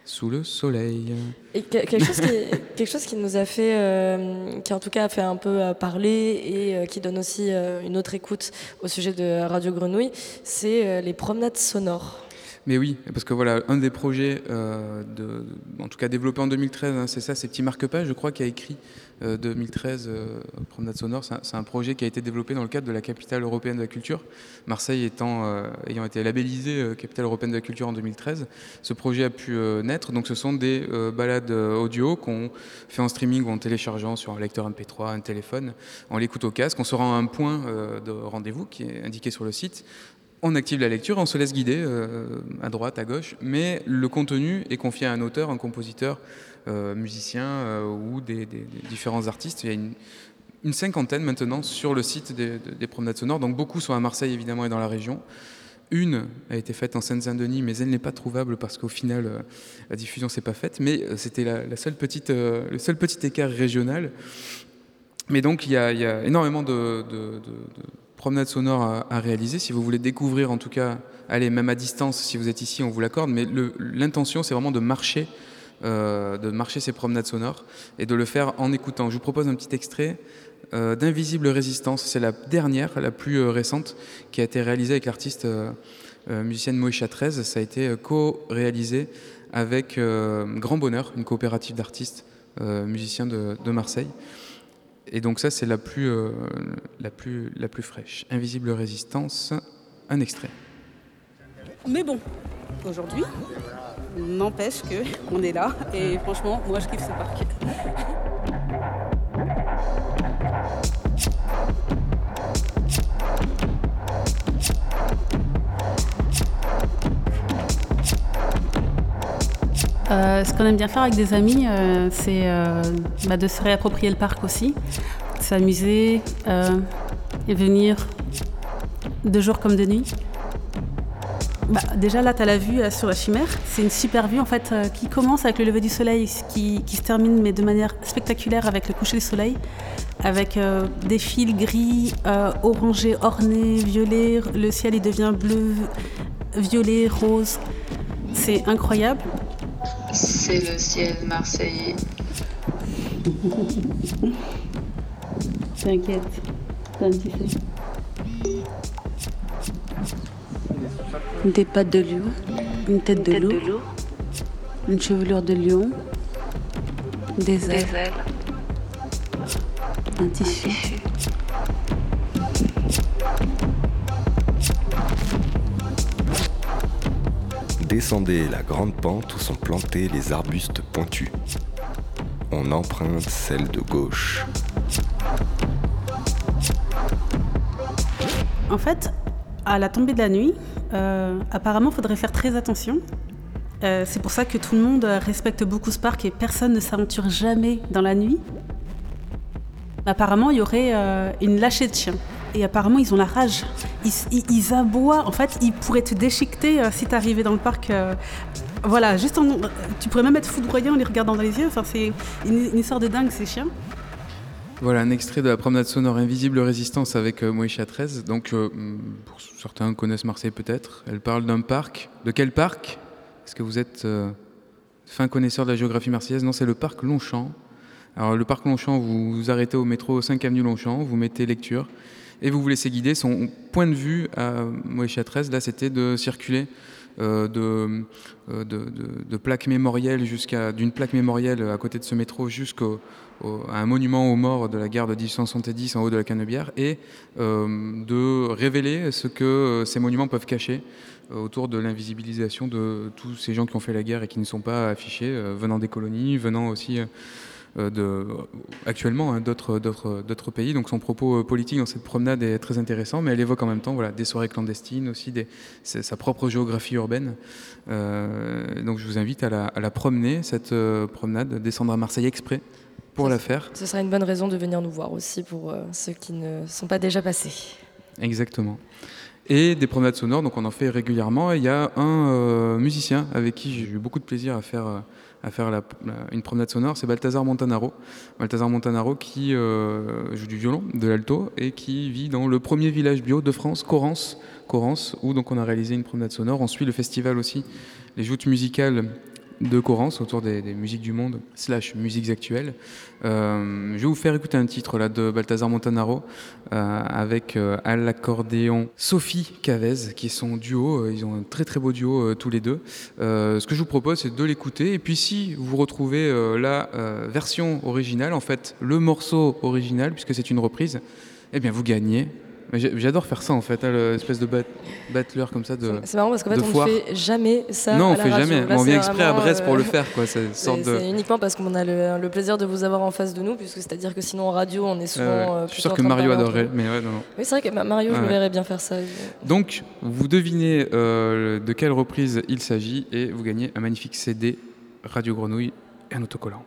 D: sous le soleil.
E: Et que- quelque chose qui, *laughs* quelque chose qui nous a fait, euh, qui en tout cas a fait un peu parler et euh, qui donne aussi euh, une autre écoute au sujet de Radio Grenouille, c'est les promenades sonores.
D: Mais oui, parce que voilà, un des projets, euh, en tout cas développé en 2013, hein, c'est ça, c'est Petit Marque-Page, je crois, qui a écrit euh, 2013 euh, Promenade Sonore. C'est un, projet qui a été développé dans le cadre de la capitale européenne de la culture. Marseille étant, euh, ayant été labellisée euh, capitale européenne de la culture en 2013, ce projet a pu euh, naître. Donc ce sont des euh, balades euh, audio qu'on fait en streaming ou en téléchargeant sur un lecteur MP3, un téléphone. On l'écoute au casque, on se rend à un point euh, de rendez-vous qui est indiqué sur le site on active la lecture, on se laisse guider euh, à droite, à gauche, mais le contenu est confié à un auteur, un compositeur, euh, musicien euh, ou des, différents artistes. Il y a une, cinquantaine maintenant sur le site des, des- des promenades sonores, donc beaucoup sont à Marseille évidemment et dans la région. Une a été faite en Seine-Saint-Denis, mais elle n'est pas trouvable parce qu'au final, euh, la diffusion s'est pas faite. Mais c'était la, seule petite, le seul petit écart régional. Mais donc, il y a, énormément de promenades sonores à, réaliser. Si vous voulez découvrir, en tout cas, allez, même à distance, si vous êtes ici, on vous l'accorde. Mais l'intention, c'est vraiment de marcher, euh, de marcher ces promenades sonores et de le faire en écoutant. Je vous propose un petit extrait euh, d'Invisible Résistance. C'est la dernière, la plus euh, récente, qui a été réalisée avec l'artiste musicienne Moïcha 13. Ça a été co-réalisé avec Grand Bonheur, une coopérative d'artistes musiciens de Marseille. Et donc ça, c'est la plus, euh, la, plus, la plus fraîche. Invisible Résistance, un extrait.
L: Mais bon, aujourd'hui, n'empêche que on est là et franchement, moi je kiffe ce parc. *laughs* Euh, ce qu'on aime bien faire avec des amis, euh, c'est euh, bah, de se réapproprier le parc aussi, s'amuser et venir de jour comme de nuit. Bah, déjà là, tu as la vue sur la chimère. C'est une super vue en fait qui commence avec le lever du soleil, qui, qui se termine mais de manière spectaculaire avec le coucher du soleil, avec des fils gris, orangés, ornés, violets. Le ciel il devient bleu, violet, rose. C'est incroyable.
M: C'est le ciel marseillais.
L: T'inquiète. Des pattes de lion, une tête de loup, une chevelure de lion, des ailes,
M: Des ailes.
L: un tissu.
N: Descendez la grande pente où sont plantés les arbustes pointus. On emprunte celle de gauche.
L: En fait, à la tombée de la nuit, euh, apparemment, il faudrait faire très attention. Euh, c'est pour ça que tout le monde respecte beaucoup ce parc et personne ne s'aventure jamais dans la nuit. Apparemment, il y aurait euh, une lâchée de chiens. Et apparemment, ils ont la rage. Ils, aboient. En fait, ils pourraient te déchiqueter euh, si tu arrivais dans le parc. euh, voilà, juste en- tu pourrais même être foudroyé en les regardant dans les yeux. Enfin, c'est une, une histoire de dingue, ces chiens.
D: Voilà un extrait de la promenade sonore Invisible Résistance avec euh, Moïcha 13. Donc, euh, pour certains connaissent Marseille peut-être. Elle parle d'un parc. De quel parc? Est-ce que vous êtes euh, fin connaisseur de la géographie marseillaise? Non, c'est le parc Longchamp. Alors, le parc Longchamp, vous vous arrêtez au métro 5 avenue Longchamp, vous mettez lecture et vous vous laissez guider. Son point de vue à Moïcha 13, là, c'était de circuler euh, de, euh, jusqu'à d'une plaque mémorielle à côté de ce métro jusqu'au au- à un monument aux morts de la guerre de 1870 en haut de la Canebière et euh, de révéler ce que ces monuments peuvent cacher autour de l'invisibilisation de tous ces gens qui ont fait la guerre et qui ne sont pas affichés, venant des colonies, venant aussi de, actuellement hein, d'autres, pays. Donc son propos euh, politique dans cette promenade est très intéressant, mais elle évoque en même temps voilà, des soirées clandestines, aussi des, sa propre géographie urbaine. Euh, donc je vous invite à la, à la promener, cette euh, promenade, descendre à Marseille exprès pour la faire.
E: Ce sera une bonne raison de venir nous voir aussi pour euh, ceux qui ne sont pas déjà passés.
D: Exactement. et des promenades sonores. Donc on en fait régulièrement. Et il y a un euh, musicien avec qui j'ai eu beaucoup de plaisir à faire, euh, à faire la- une promenade sonore, c'est Balthazar Montanaro. Balthazar Montanaro qui euh, joue du violon, de l'alto, et qui vit dans le premier village bio de France, Corrance, Corrance, où donc on a réalisé une promenade sonore. On suit le festival aussi, les joutes musicales de Corrance autour des, musiques du monde slash musiques actuelles. Euh, je vais vous faire écouter un titre là de Balthazar Montanaro euh, avec euh, à l'accordéon Sophie Cavez qui est son duo. Euh, Ils ont un très très beau duo tous les deux. Ce que je vous propose c'est de l'écouter et puis si vous retrouvez la version originale, en fait le morceau original puisque c'est une reprise, eh bien vous gagnez. J'adore faire ça en fait, hein, l'espèce de bat- battleur comme ça de.
E: C'est marrant parce qu'en fait, on
D: foire.
E: ne fait jamais ça.
D: Non, on
E: la
D: fait
E: radio.
D: jamais.
E: Là,
D: on vient exprès à Brest pour
E: euh,
D: le faire, quoi. C'est de-
E: uniquement parce qu'on a le, le plaisir de vous avoir en face de nous, puisque c'est-à-dire que sinon en radio, on est souvent. Euh,
D: Je suis sûr que Mario adorerait, mais ouais, non, non.
E: Oui, c'est vrai que Ma- Mario, je le
D: ouais.
E: verrais bien faire ça.
D: Donc, vous devinez euh, de quelle reprise il s'agit et vous gagnez un magnifique CD Radio Grenouille et un autocollant.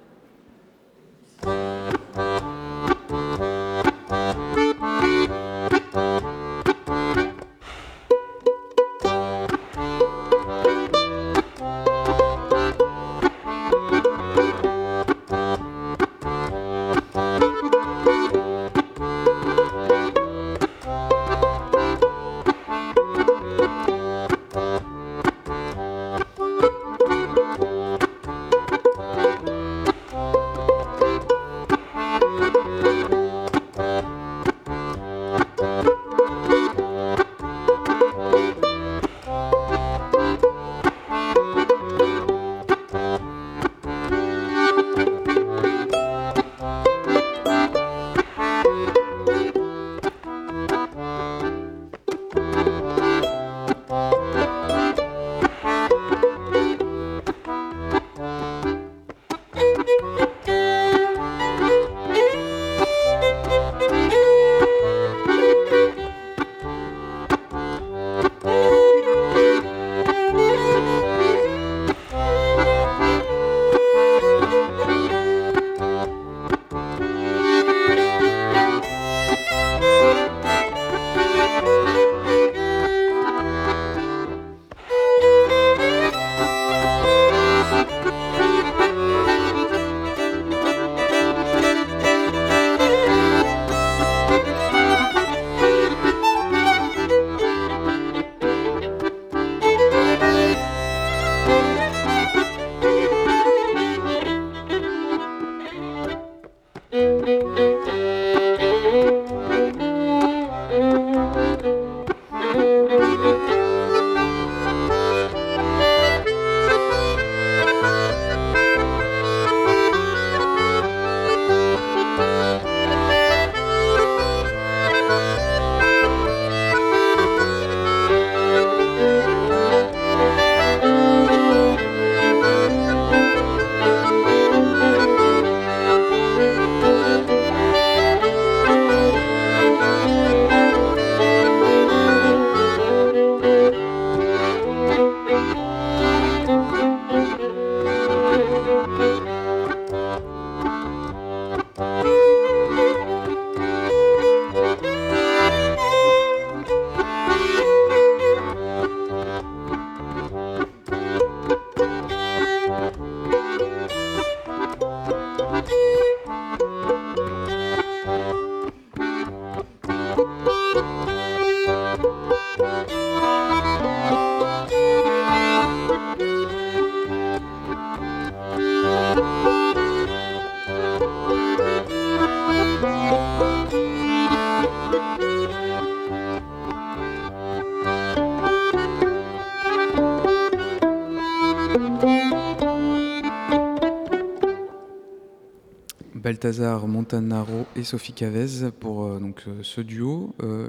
D: Balthazar Montanaro et Sophie Cavez pour euh, donc, euh, ce duo. Euh,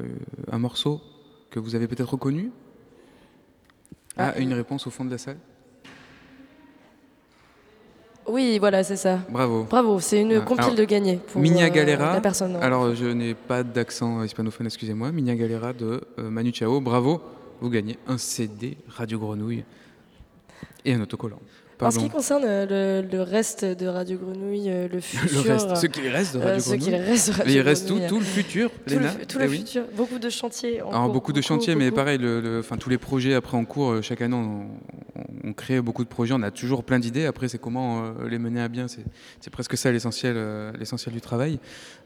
D: un morceau que vous avez peut-être reconnu Ah,
E: Ah,
D: une réponse au fond de la salle
E: Oui, voilà, c'est ça.
D: Bravo.
E: Bravo, c'est une
D: Ah,
E: compile
D: alors,
E: de gagner pour
D: Minia
E: euh,
D: Galera.
E: la personne.
D: Alors, je n'ai pas d'accent hispanophone, excusez-moi. Minia Galera de Manu Chao. Bravo, vous gagnez un CD Radio Grenouille. Et un autocollant.
E: En ce qui concerne euh, le, le reste de Radio Grenouille, euh, le *laughs* futur.
D: reste,
E: euh,
D: ce qui reste de Radio
E: ce
D: Grenouille.
E: reste de
D: Mais
E: Radio
D: il reste tout, tout le futur,
E: Tout le,
D: Léna
E: fu- tout le
D: Eh oui.
E: futur. Beaucoup de chantiers. En
D: Alors,
E: cours,
D: beaucoup de
E: beaucoup,
D: chantiers, mais pareil, le, le- enfin, tous les projets après en cours, euh, chaque année, on, crée beaucoup de projets, on a toujours plein d'idées. Après, c'est comment euh, les mener à bien, c'est presque ça l'essentiel euh, l'essentiel du travail.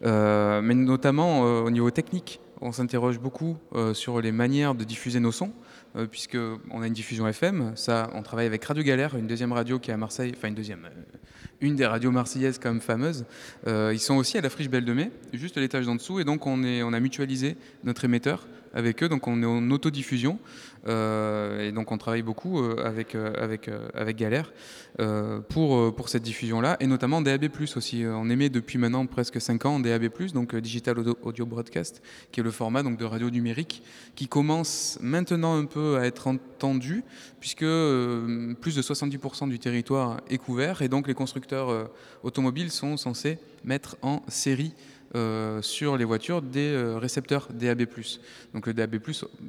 D: Euh, mais notamment au niveau technique, on s'interroge beaucoup sur les manières de diffuser nos sons. Euh, puisque on a une diffusion FM, ça, on travaille avec Radio Galère, une deuxième radio qui est à Marseille, enfin une deuxième, euh, une des radios marseillaises quand même fameuses. Euh, ils sont aussi à la Friche Belle de Mai, juste à l'étage d'en dessous, et donc on, est, on a mutualisé notre émetteur avec eux, donc on est en autodiffusion, euh, et donc on travaille beaucoup euh, avec, euh, avec, euh, avec Galère pour, pour cette diffusion-là, et notamment en DAB+, aussi. On émet depuis maintenant presque 5 ans DAB+, donc Digital Audio, Broadcast, qui est le format donc, de radio numérique, qui commence maintenant un peu à être entendu, puisque plus de 70% du territoire est couvert, et donc les constructeurs automobiles sont censés mettre en série euh, sur les voitures des euh, récepteurs DAB+. Donc le DAB+,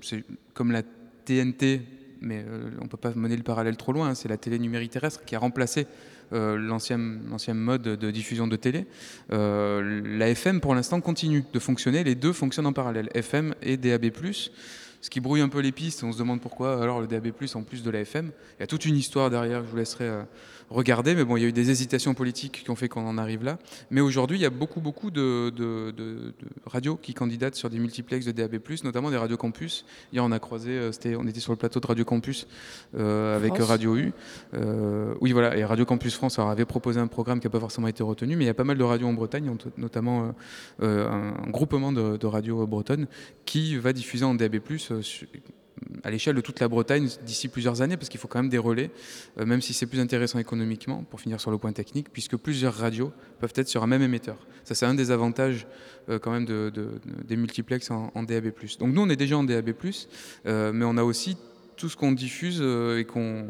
D: c'est comme la TNT, mais euh, on ne peut pas mener le parallèle trop loin, hein, c'est la télé numérique terrestre qui a remplacé l'ancien mode de diffusion de télé. La FM, pour l'instant, continue de fonctionner. Les deux fonctionnent en parallèle, FM et DAB+. Ce qui brouille un peu les pistes, on se demande pourquoi alors le DAB+, en plus de la FM. Il y a toute une histoire derrière, je vous laisserai regarder, mais bon, il y a eu des hésitations politiques qui ont fait qu'on en arrive là. Mais aujourd'hui, il y a beaucoup, beaucoup de, de- de- de radios qui candidatent sur des multiplex de DAB+, notamment des radios campus. Hier, on a croisé, euh, on était sur le plateau de Radio Campus euh, avec. Radio U. Euh, oui, voilà, et Radio Campus France alors, avait proposé un programme qui n'a pas forcément été retenu, mais il y a pas mal de radios en Bretagne, ent- notamment euh, un, un groupement de, radios bretonnes qui va diffuser en DAB+, à l'échelle de toute la Bretagne d'ici plusieurs années, parce qu'il faut quand même des relais, euh, même si c'est plus intéressant économiquement, pour finir sur le point technique, puisque plusieurs radios peuvent être sur un même émetteur. Ça, c'est un des avantages euh, quand même de, de- de- des multiplex en, DAB+. Donc nous, on est déjà en DAB+, euh, mais on a aussi tout ce qu'on diffuse et qu'on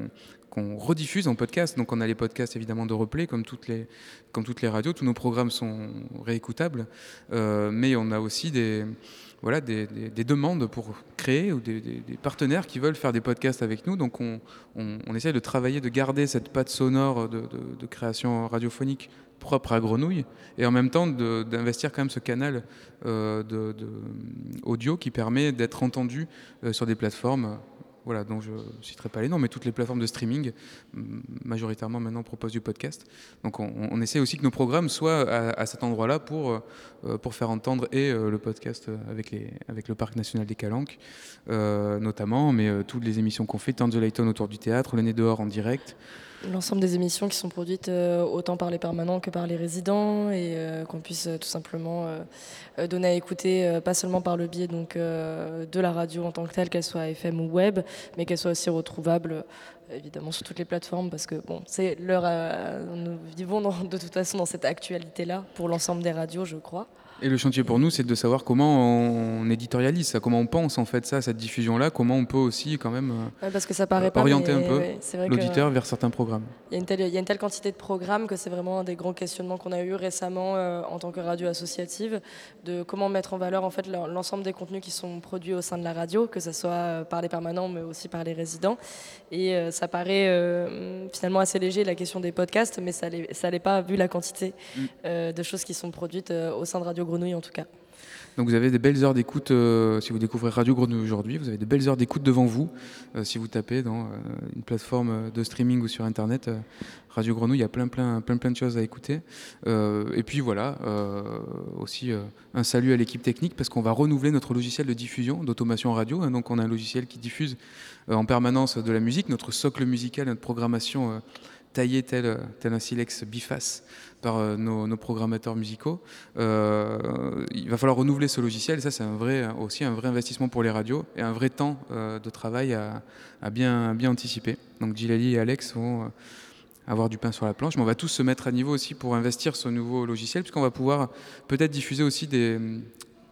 D: qu'on rediffuse en podcast. Donc on a les podcasts évidemment de replay comme toutes les, comme toutes les radios. Tous nos programmes sont réécoutables. Mais on a aussi des, voilà, des, des- des demandes pour créer ou des, partenaires qui veulent faire des podcasts avec nous. Donc on, on, essaie de travailler, de garder cette patte sonore de, création radiophonique propre à Grenouille et en même temps d'investir quand même ce canal euh, audio qui permet d'être entendu euh, sur des plateformes voilà, donc je ne citerai pas les noms, mais toutes les plateformes de streaming, majoritairement maintenant, proposent du podcast. Donc on, essaie aussi que nos programmes soient à, cet endroit-là pour, euh, pour faire entendre et euh, le podcast euh, avec, les, avec le Parc National des Calanques, euh, notamment, mais euh, toutes les émissions qu'on fait, Turn the Light On autour du théâtre, Le Nez dehors en direct.
E: L'ensemble des émissions qui sont produites euh, autant par les permanents que par les résidents et euh, qu'on puisse euh, tout simplement donner à écouter, pas seulement par le biais donc, de la radio en tant que telle, qu'elle soit FM ou web, mais qu'elle soit aussi retrouvable évidemment sur toutes les plateformes parce que bon, c'est l'heure, nous vivons de toute façon dans cette actualité-là pour l'ensemble des radios, je crois.
D: Et le chantier pour nous, c'est de savoir comment on éditorialise ça, comment on pense en fait ça, cette diffusion-là, comment on peut aussi quand même euh,
E: Ouais, parce que ça paraît pas,
D: orienter un peu
E: ouais,
D: l'auditeur vers certains programmes.
E: Il y, a une telle, il y a une telle quantité de programmes que c'est vraiment un des grands questionnements qu'on a eu récemment euh, en tant que radio associative, de comment mettre en valeur en fait l'en- l'ensemble des contenus qui sont produits au sein de la radio, que ce soit euh, par les permanents mais aussi par les résidents. Et euh, ça paraît finalement assez léger la question des podcasts, mais ça l'est pas vu la quantité
D: Mm.
E: de choses qui sont produites au sein de Radio
D: Donc vous avez des belles heures d'écoute, euh, si vous découvrez Radio Grenouille aujourd'hui, vous avez de belles heures d'écoute devant vous. Euh, si vous tapez dans euh, une plateforme de streaming ou sur Internet, Radio Grenouille, il y a plein, plein, plein, plein de choses à écouter. Et puis voilà, aussi un salut à l'équipe technique parce qu'on va renouveler notre logiciel de diffusion, d'automation radio. hein. donc on a un logiciel qui diffuse en permanence de la musique, notre socle musical, notre programmation taillée tel, tel un silex biface par euh, nos, programmateurs musicaux. Euh, il va falloir renouveler ce logiciel ça c'est un vrai, aussi un vrai investissement pour les radios et un vrai temps euh, de travail à, bien, anticiper. Donc Gilali et Alex vont avoir du pain sur la planche, mais on va tous se mettre à niveau aussi pour investir ce nouveau logiciel puisqu'on va pouvoir peut-être diffuser aussi des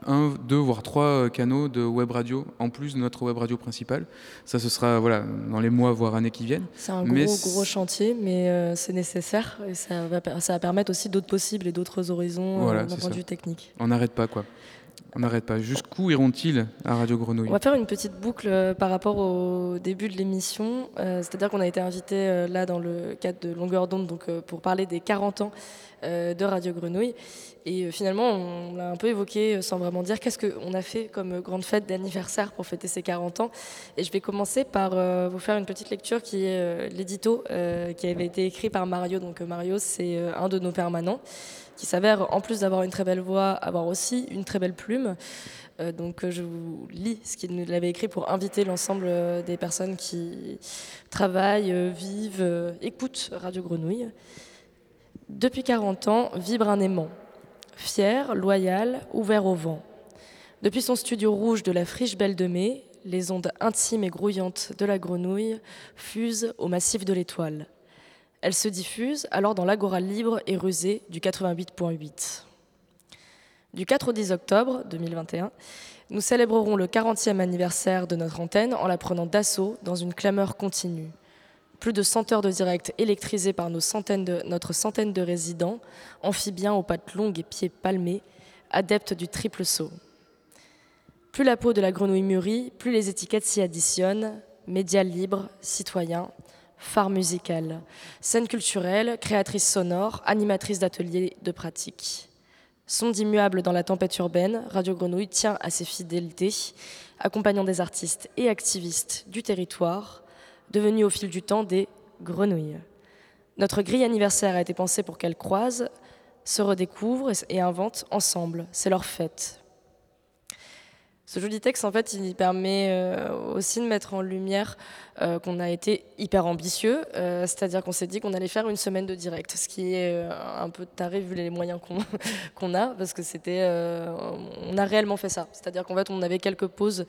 D: un, deux, voire trois euh, canaux de web radio en plus de notre web radio principale. Ça, ce sera voilà, dans les mois, voire années qui viennent.
E: C'est un
D: Mais
E: gros, gros chantier, mais euh, c'est nécessaire et ça va, per- ça va permettre aussi d'autres possibles et d'autres horizons euh,
D: Voilà,
E: d'un point de vue technique.
D: On n'arrête pas, quoi. On n'arrête pas. Jusqu'où iront-ils à Radio Grenouille
E: On va faire une petite boucle par rapport au début de l'émission. Euh, C'est-à-dire qu'on a été invité euh, là dans le cadre de Longueur d'onde donc, euh, pour parler des 40 ans de Radio Grenouille. Et euh, finalement, on l'a un peu évoqué euh, sans vraiment dire qu'est-ce qu'on a fait comme euh, grande fête d'anniversaire pour fêter ces 40 ans. Et je vais commencer par vous faire une petite lecture qui est l'édito qui avait été écrit par Mario. Donc Mario, c'est un de nos permanents qui s'avère, en plus d'avoir une très belle voix, avoir aussi une très belle plume. Donc je vous lis ce qu'il nous avait écrit pour inviter l'ensemble des personnes qui travaillent, vivent, écoutent Radio Grenouille. Depuis 40 ans, vibre un aimant. Fier, loyal, ouvert au vent. Depuis son studio rouge de la friche Belle de Mai, les ondes intimes et grouillantes de la grenouille fusent au massif de l'étoile. Elles se diffusent alors dans l'agora libre et rusée du 88.8. Du 4 au 10 octobre 2021, nous célébrerons le 40e anniversaire de notre antenne en la prenant d'assaut dans une clameur continue. Plus de 100 heures de direct électrisées par nos centaines de, notre centaine de résidents, amphibiens aux pattes longues et pieds palmés, adeptes du triple saut. Plus la peau de la grenouille mûrit, plus les étiquettes s'y additionnent. Médias libres, citoyens, phare musical, scène culturelle, créatrice sonore, animatrice d'ateliers de pratique. Sonde immuable dans la tempête urbaine, Radio Grenouille tient à ses fidélités, accompagnant des artistes et activistes du territoire, devenus au fil du temps des grenouilles. Notre grille anniversaire a été pensée pour qu'elles croisent, se redécouvrent et inventent ensemble. C'est leur fête. Ce joli texte, en fait, il permet euh, aussi de mettre en lumière euh, qu'on a été hyper ambitieux, euh, c'est-à-dire qu'on s'est dit qu'on allait faire une semaine de direct, ce qui est un peu taré vu les moyens qu'on *laughs* a, parce que c'était, on a réellement fait ça. C'est-à-dire qu'en fait, on avait quelques pauses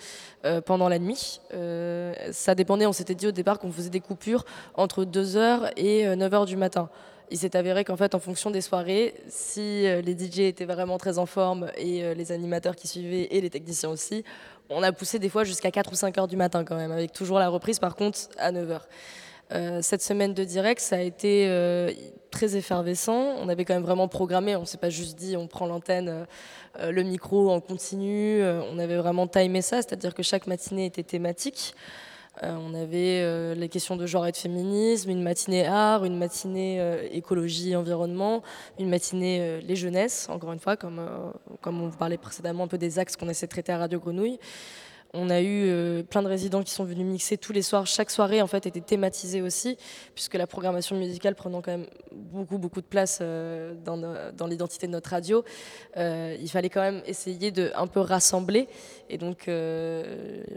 E: pendant la nuit. Ça dépendait, on s'était dit au départ qu'on faisait des coupures entre 2h et 9h du matin il s'est avéré qu'en fait, en fonction des soirées, si euh, les DJ étaient vraiment très en forme et euh, les animateurs qui suivaient et les techniciens aussi, on a poussé des fois jusqu'à 4 ou 5 heures du matin quand même, avec toujours la reprise par contre à 9 heures. Euh, cette semaine de direct, ça a été très effervescent. On avait quand même vraiment programmé, on s'est pas juste dit on prend l'antenne, le micro en continu. On avait vraiment timé ça, c'est-à-dire que chaque matinée était thématique. Euh, on avait euh, les questions de genre et de féminisme, une matinée art, une matinée euh, écologie, environnement, une matinée euh, les jeunesses, encore une fois, comme, comme on vous parlait précédemment un peu des axes qu'on essaie de traiter à Radio Grenouille. On a eu euh, plein de résidents qui sont venus mixer tous les soirs. Chaque soirée, en fait, était thématisée aussi, puisque la programmation musicale prenant quand même beaucoup, beaucoup de place euh, dans, l'identité de notre radio, euh, il fallait quand même essayer de un peu rassembler. Et donc,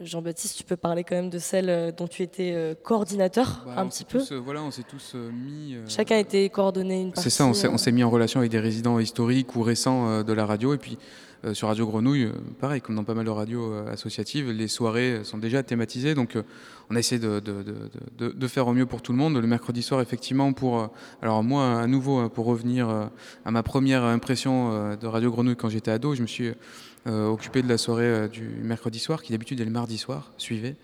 E: Jean-Baptiste, tu peux parler quand même de celle dont tu étais coordinateur,
D: Bah,
E: un petit peu.
D: tous, voilà, on s'est tous mis.
E: Chacun été coordonné une partie.
D: C'est ça, on s'est, mis en relation avec des résidents historiques ou récents de la radio. Et puis sur Radio Grenouille, euh, pareil, comme dans pas mal de radios euh, associatives, les soirées sont déjà thématisées. Donc euh, on a essayé de, de- faire au mieux pour tout le monde. Le mercredi soir, effectivement, pour. euh, alors moi, à nouveau, euh, pour revenir euh, à ma première impression euh, de Radio Grenouille quand j'étais ado, je me suis euh, occupé de la soirée euh, du mercredi soir, qui d'habitude est le mardi soir, suivez.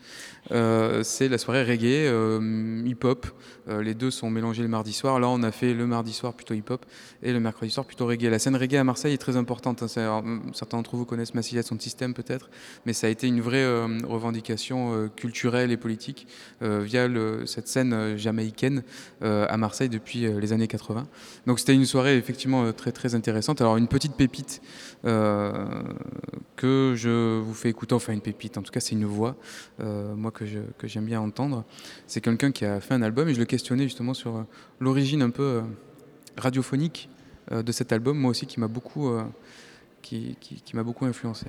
D: Euh, c'est la soirée reggae, euh, hip-hop. Euh, les deux sont mélangés le mardi soir. Là, on a fait le mardi soir plutôt hip-hop et le mercredi soir plutôt reggae. La scène reggae à Marseille est très importante. hein. Certains d'entre vous connaissent Massilia son système peut-être, mais ça a été une vraie euh, revendication euh, culturelle et politique euh, via cette scène euh, jamaïcaine euh, à Marseille depuis euh, les années 80. Donc c'était une soirée effectivement euh, très très intéressante. Alors une petite pépite euh, que je vous fais écouter, enfin une pépite, en tout cas c'est une voix, euh, moi que j'aime bien entendre. C'est quelqu'un qui a fait un album et je le questionnais justement sur euh, l'origine un peu euh, radiophonique euh, de cet album, moi aussi qui m'a beaucoup, euh, qui m'a beaucoup influencé.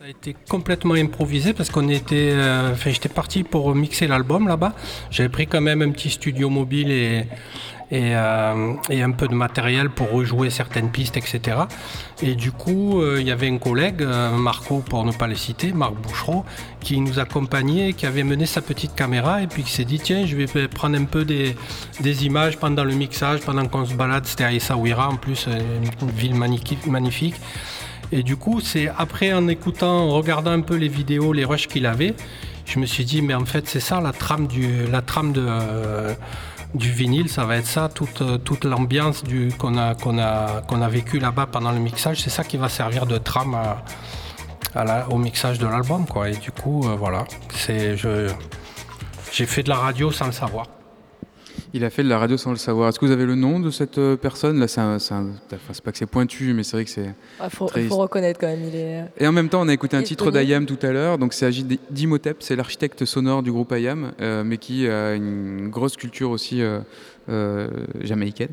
O: Ça a été complètement improvisé parce qu'on était, euh, enfin, j'étais parti pour mixer l'album là-bas. J'avais pris quand même un petit studio mobile et, et, euh, et un peu de matériel pour rejouer certaines pistes, etc. Et du coup, euh, il y avait un collègue, euh, Marco pour ne pas le citer, Marc Bouchereau, qui nous accompagnait, qui avait mené sa petite caméra et puis qui s'est dit tiens, je vais prendre un peu des, images pendant le mixage, pendant qu'on se balade. C'était à Essaouira en plus, une ville magnifique. Et du coup, c'est après en écoutant, en regardant un peu les vidéos, les rushs qu'il avait, je me suis dit, mais en fait, c'est ça la trame, du, la trame de, du vinyle, ça va être ça, toute, euh, toute l'ambiance qu'on, a, qu'on, a, qu'on a vécu là-bas pendant le mixage, c'est ça qui va servir de trame au mixage de l'album. Quoi. Et du coup, euh, voilà, c'est, je, j'ai fait de la radio sans le savoir.
D: Il a fait de la radio sans le savoir. Est-ce que vous avez le nom de cette euh, personne? Là, c'est un- enfin, pas que c'est pointu, mais c'est vrai que c'est.
E: Il Ah, faut,
D: très-
E: faut reconnaître quand même, il est.
D: Et en même temps, on a écouté un titre d'Ayam tout à l'heure. Donc, c'est s'agit d'Imhotep, c'est l'architecte sonore du groupe Ayam, euh, mais qui a une grosse culture aussi euh, euh, jamaïcaine.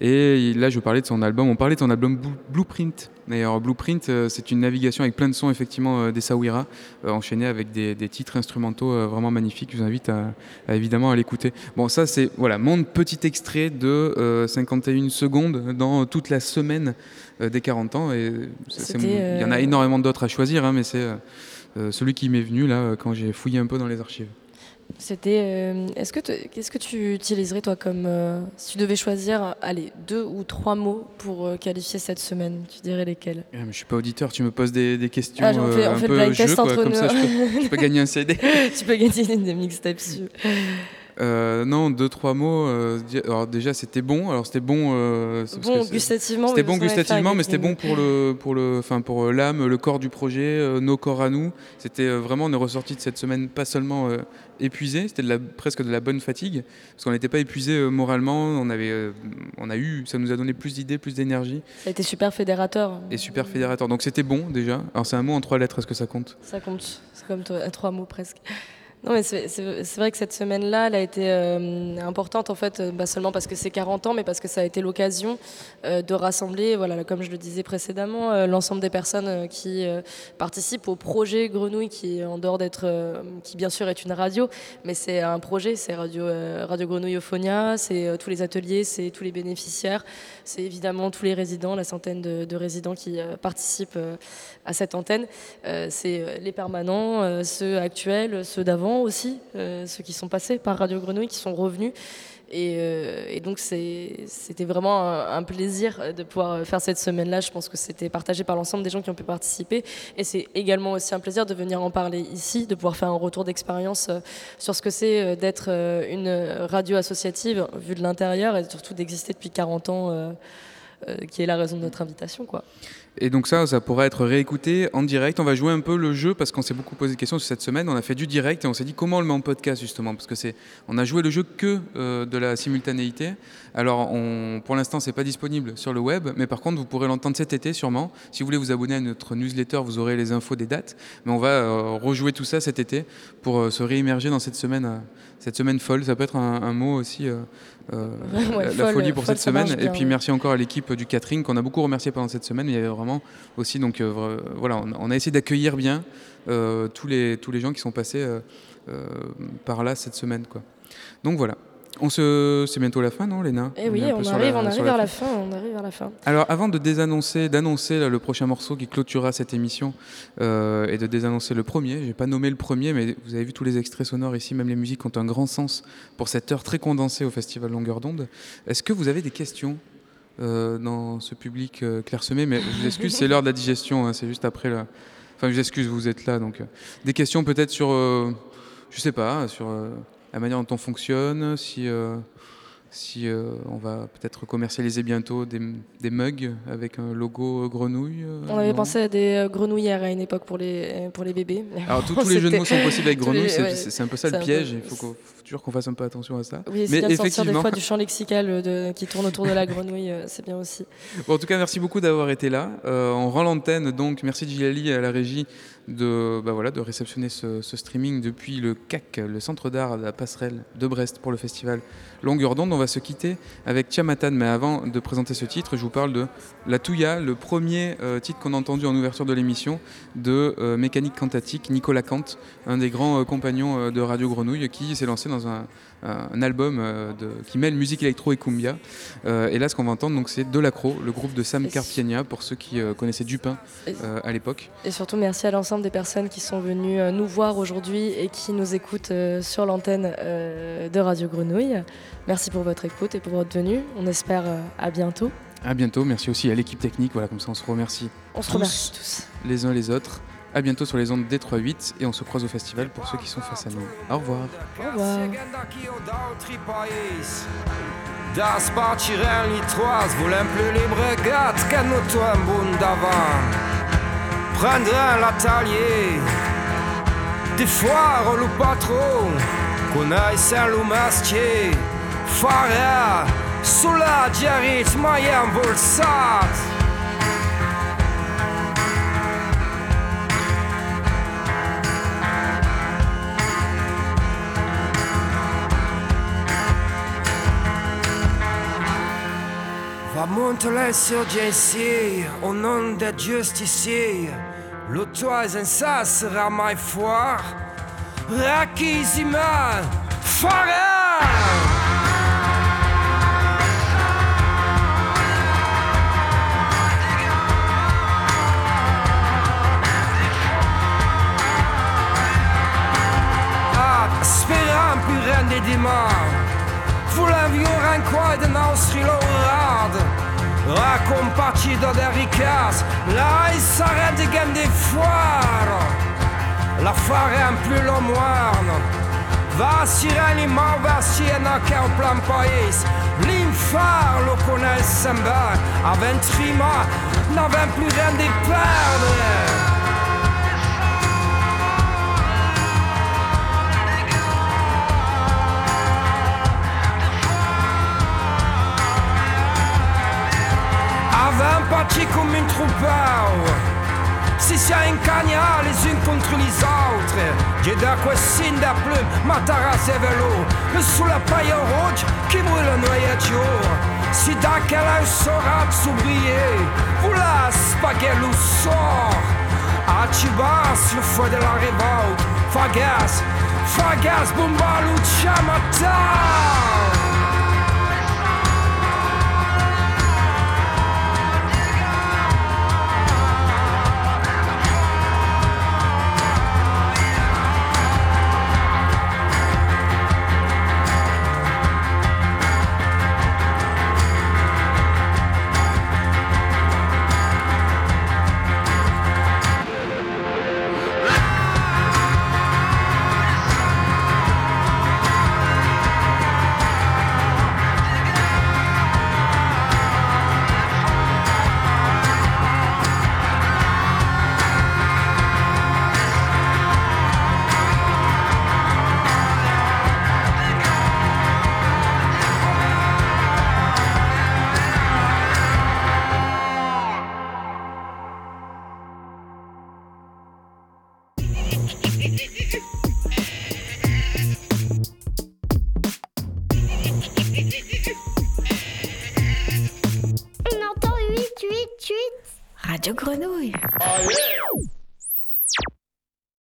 D: Et là, je parlais de son album. On parlait de son album Blue- Blueprint. D'ailleurs, Blueprint, euh, c'est une navigation avec plein de sons, effectivement, euh, des Sawira, euh, enchaînés avec des, des titres instrumentaux euh, vraiment magnifiques. Je vous invite à, à, évidemment à l'écouter. Bon, ça, c'est voilà, mon petit extrait de euh, 51 secondes dans toute la semaine euh, des 40 ans. Et c'est- il y en a
E: euh,
D: énormément d'autres à choisir, hein, mais c'est euh, euh, celui qui m'est venu là euh, quand j'ai fouillé un peu dans les archives.
E: C'était. euh, Est-ce que te- qu'est-ce que tu utiliserais toi comme euh, si tu devais choisir, allez, deux ou trois mots pour euh, qualifier cette semaine, tu dirais lesquels?
D: Mais je suis pas auditeur, tu me poses des, des questions
E: Ah, on fait- on
D: un
E: fait
D: peu jeu, quoi,
E: entre
D: comme ça je peux, je peux gagner un *laughs* CD.
E: tu peux gagner des mixtapes dessus.
D: Euh, non, deux trois mots. euh, alors déjà c'était bon. Alors c'était bon. euh,
E: Bon gustativement,
D: C'était bon gustativement, mais c'était bon pour le pour le enfin pour l'âme, le corps du projet, nos corps à nous. C'était vraiment on est ressorti de cette semaine pas seulement épuisé, c'était de la presque de la bonne fatigue parce qu'on n'était pas épuisé moralement. On avait on a eu ça nous a donné plus d'idées, plus d'énergie
E: Ça a été super fédérateur.
D: et super fédérateur. Donc c'était bon déjà. Alors c'est un mot en trois lettres. Est-ce que ça compte?
E: Ça compte, c'est comme à trois mots presque. Non, mais c'est vrai que cette semaine-là, a été euh, importante en fait, euh, pas seulement parce que c'est 40 ans, mais parce que ça a été l'occasion euh, de rassembler, voilà, comme je le disais précédemment, l'ensemble des personnes qui participent au projet Grenouille, qui en dehors d'être, qui bien sûr est une radio, mais c'est un projet, c'est Radio, radio Grenouille Euphonia, c'est tous les ateliers, c'est tous les bénéficiaires, c'est évidemment tous les résidents, la centaine de, de résidents qui participent à cette antenne. C'est les permanents, ceux actuels, ceux d'avant aussi, euh, ceux qui sont passés par Radio Grenouille, qui sont revenus. Et, euh, donc c'était vraiment un, plaisir de pouvoir faire cette semaine-là. Je pense que c'était partagé par l'ensemble des gens qui ont pu participer. Et c'est également aussi un plaisir de venir en parler ici, de pouvoir faire un retour d'expérience euh, sur ce que c'est d'être une radio associative vue de l'intérieur et surtout d'exister depuis 40 ans, qui est la raison de notre invitation. Quoi.
D: Et donc ça, ça pourra être réécouté en direct. On va jouer un peu le jeu parce qu'on s'est beaucoup posé de questions sur cette semaine. On a fait du direct et on s'est dit comment on le met en podcast justement parce que c'est, on a joué le jeu que euh, de la simultanéité. Alors on, pour l'instant, c'est pas disponible sur le web, mais par contre, vous pourrez l'entendre cet été sûrement. Si vous voulez vous abonner à notre newsletter, vous aurez les infos des dates. Mais on va euh, rejouer tout ça cet été pour euh, se réimmerger dans cette semaine, cette semaine folle. Ça peut être un, un mot aussi. *laughs*
E: Ouais,
D: la, folie pour cette semaine.
E: bien,
D: et puis merci encore à l'équipe du catering qu'on a beaucoup remercié pendant cette semaine. Il y avait vraiment aussi donc euh, voilà, on, on a essayé d'accueillir bien euh, tous les tous les gens qui sont passés euh, par là cette semaine quoi. Donc voilà. On se c'est bientôt la fin non Léna?
E: Et oui, on arrive,
D: la-
E: on arrive vers la fin, on arrive vers la fin.
D: alors avant de désannoncer, d'annoncer le prochain morceau qui clôturera cette émission euh, et de désannoncer le premier, j'ai pas nommé le premier, mais vous avez vu tous les extraits sonores ici, même les musiques ont un grand sens pour cette heure très condensée au Festival Longueur d'onde. Est-ce que vous avez des questions? Euh, dans ce public euh, clairsemé Mais je vous excuse, c'est l'heure de la digestion, hein, c'est juste après la... Enfin, je vous excuse, vous êtes là, donc euh, des questions peut-être sur, je sais pas, sur euh, la manière dont on fonctionne, si si on va peut-être commercialiser bientôt des, des mugs avec un logo grenouille.
E: On avait pensé à des grenouillères à une époque pour les, pour les bébés.
D: Alors tous, *laughs* tous les jeux de mots sont possibles avec grenouille, c'est
E: ouais,
D: un peu ça le piège,
E: peu-
D: il faut, qu'on- toujours qu'on fasse un peu attention à ça.
E: Oui, c'est bien de sortir des fois du champ lexical euh, de- qui tourne autour de la grenouille, euh, c'est bien aussi.
D: Bon, en tout cas, merci beaucoup d'avoir été là. Euh, on rend l'antenne, donc merci Gilali à la régie de, bah voilà, de réceptionner ce, ce streaming depuis le CAC, le Centre d'art de la Passerelle de Brest pour le festival Longueur d'onde. On va se quitter avec Tiamatan, mais avant de présenter ce titre, je vous parle de La Touya, le premier euh, titre qu'on a entendu en ouverture de l'émission de euh, Mécanique Cantatique, Nicolas Kant, un des grands compagnons de Radio Grenouille, qui s'est lancé dans un, un album euh, de- qui mêle musique électro et cumbia. Euh, et là, ce qu'on va entendre, donc, c'est Delacro, le groupe de Sam Carpiegna, pour ceux qui euh, connaissaient Dupin à l'époque.
E: Et surtout, merci à l'ensemble des personnes qui sont venues nous voir aujourd'hui et qui nous écoutent sur l'antenne de Radio Grenouille. Merci pour votre écoute et pour votre venue. On espère à bientôt.
D: À bientôt. Merci aussi à l'équipe technique. Voilà, comme ça, on se remercie.
E: On se remercie tous.
D: Les uns les autres. À bientôt sur les ondes D38 et on se croise au festival pour ceux qui sont face à nous. Au revoir.
E: Au revoir.
P: Das partirem litroise, volem plus libre gat que no un bon d'avant. Prendrem l'atelier, des foires lo patron, coneixen lo mastier, farà sulla diarit mai embolsat. Va monter les urgencies au nom toit en ça sera ma foire. Rakizima, fara! Ah, speram più rende di mare. Volem viure en quoi de nostri laurade La compatida de ricas La s'arrête gagne des foires. La farem plus lo moarno Va sireni ma va siena che au plan país L'infar lo connaissent ben Aventrima n'avem plus rien de perdre autres J'ai d'acqua sin da plume, matara se velo. Sous la paille rouge qui brûle noyauture Si da quella sera s'oublier Vous la spaghetto sort. Achibas, le feu de la révolte. Fagas, fagas, bomba, lucha, matar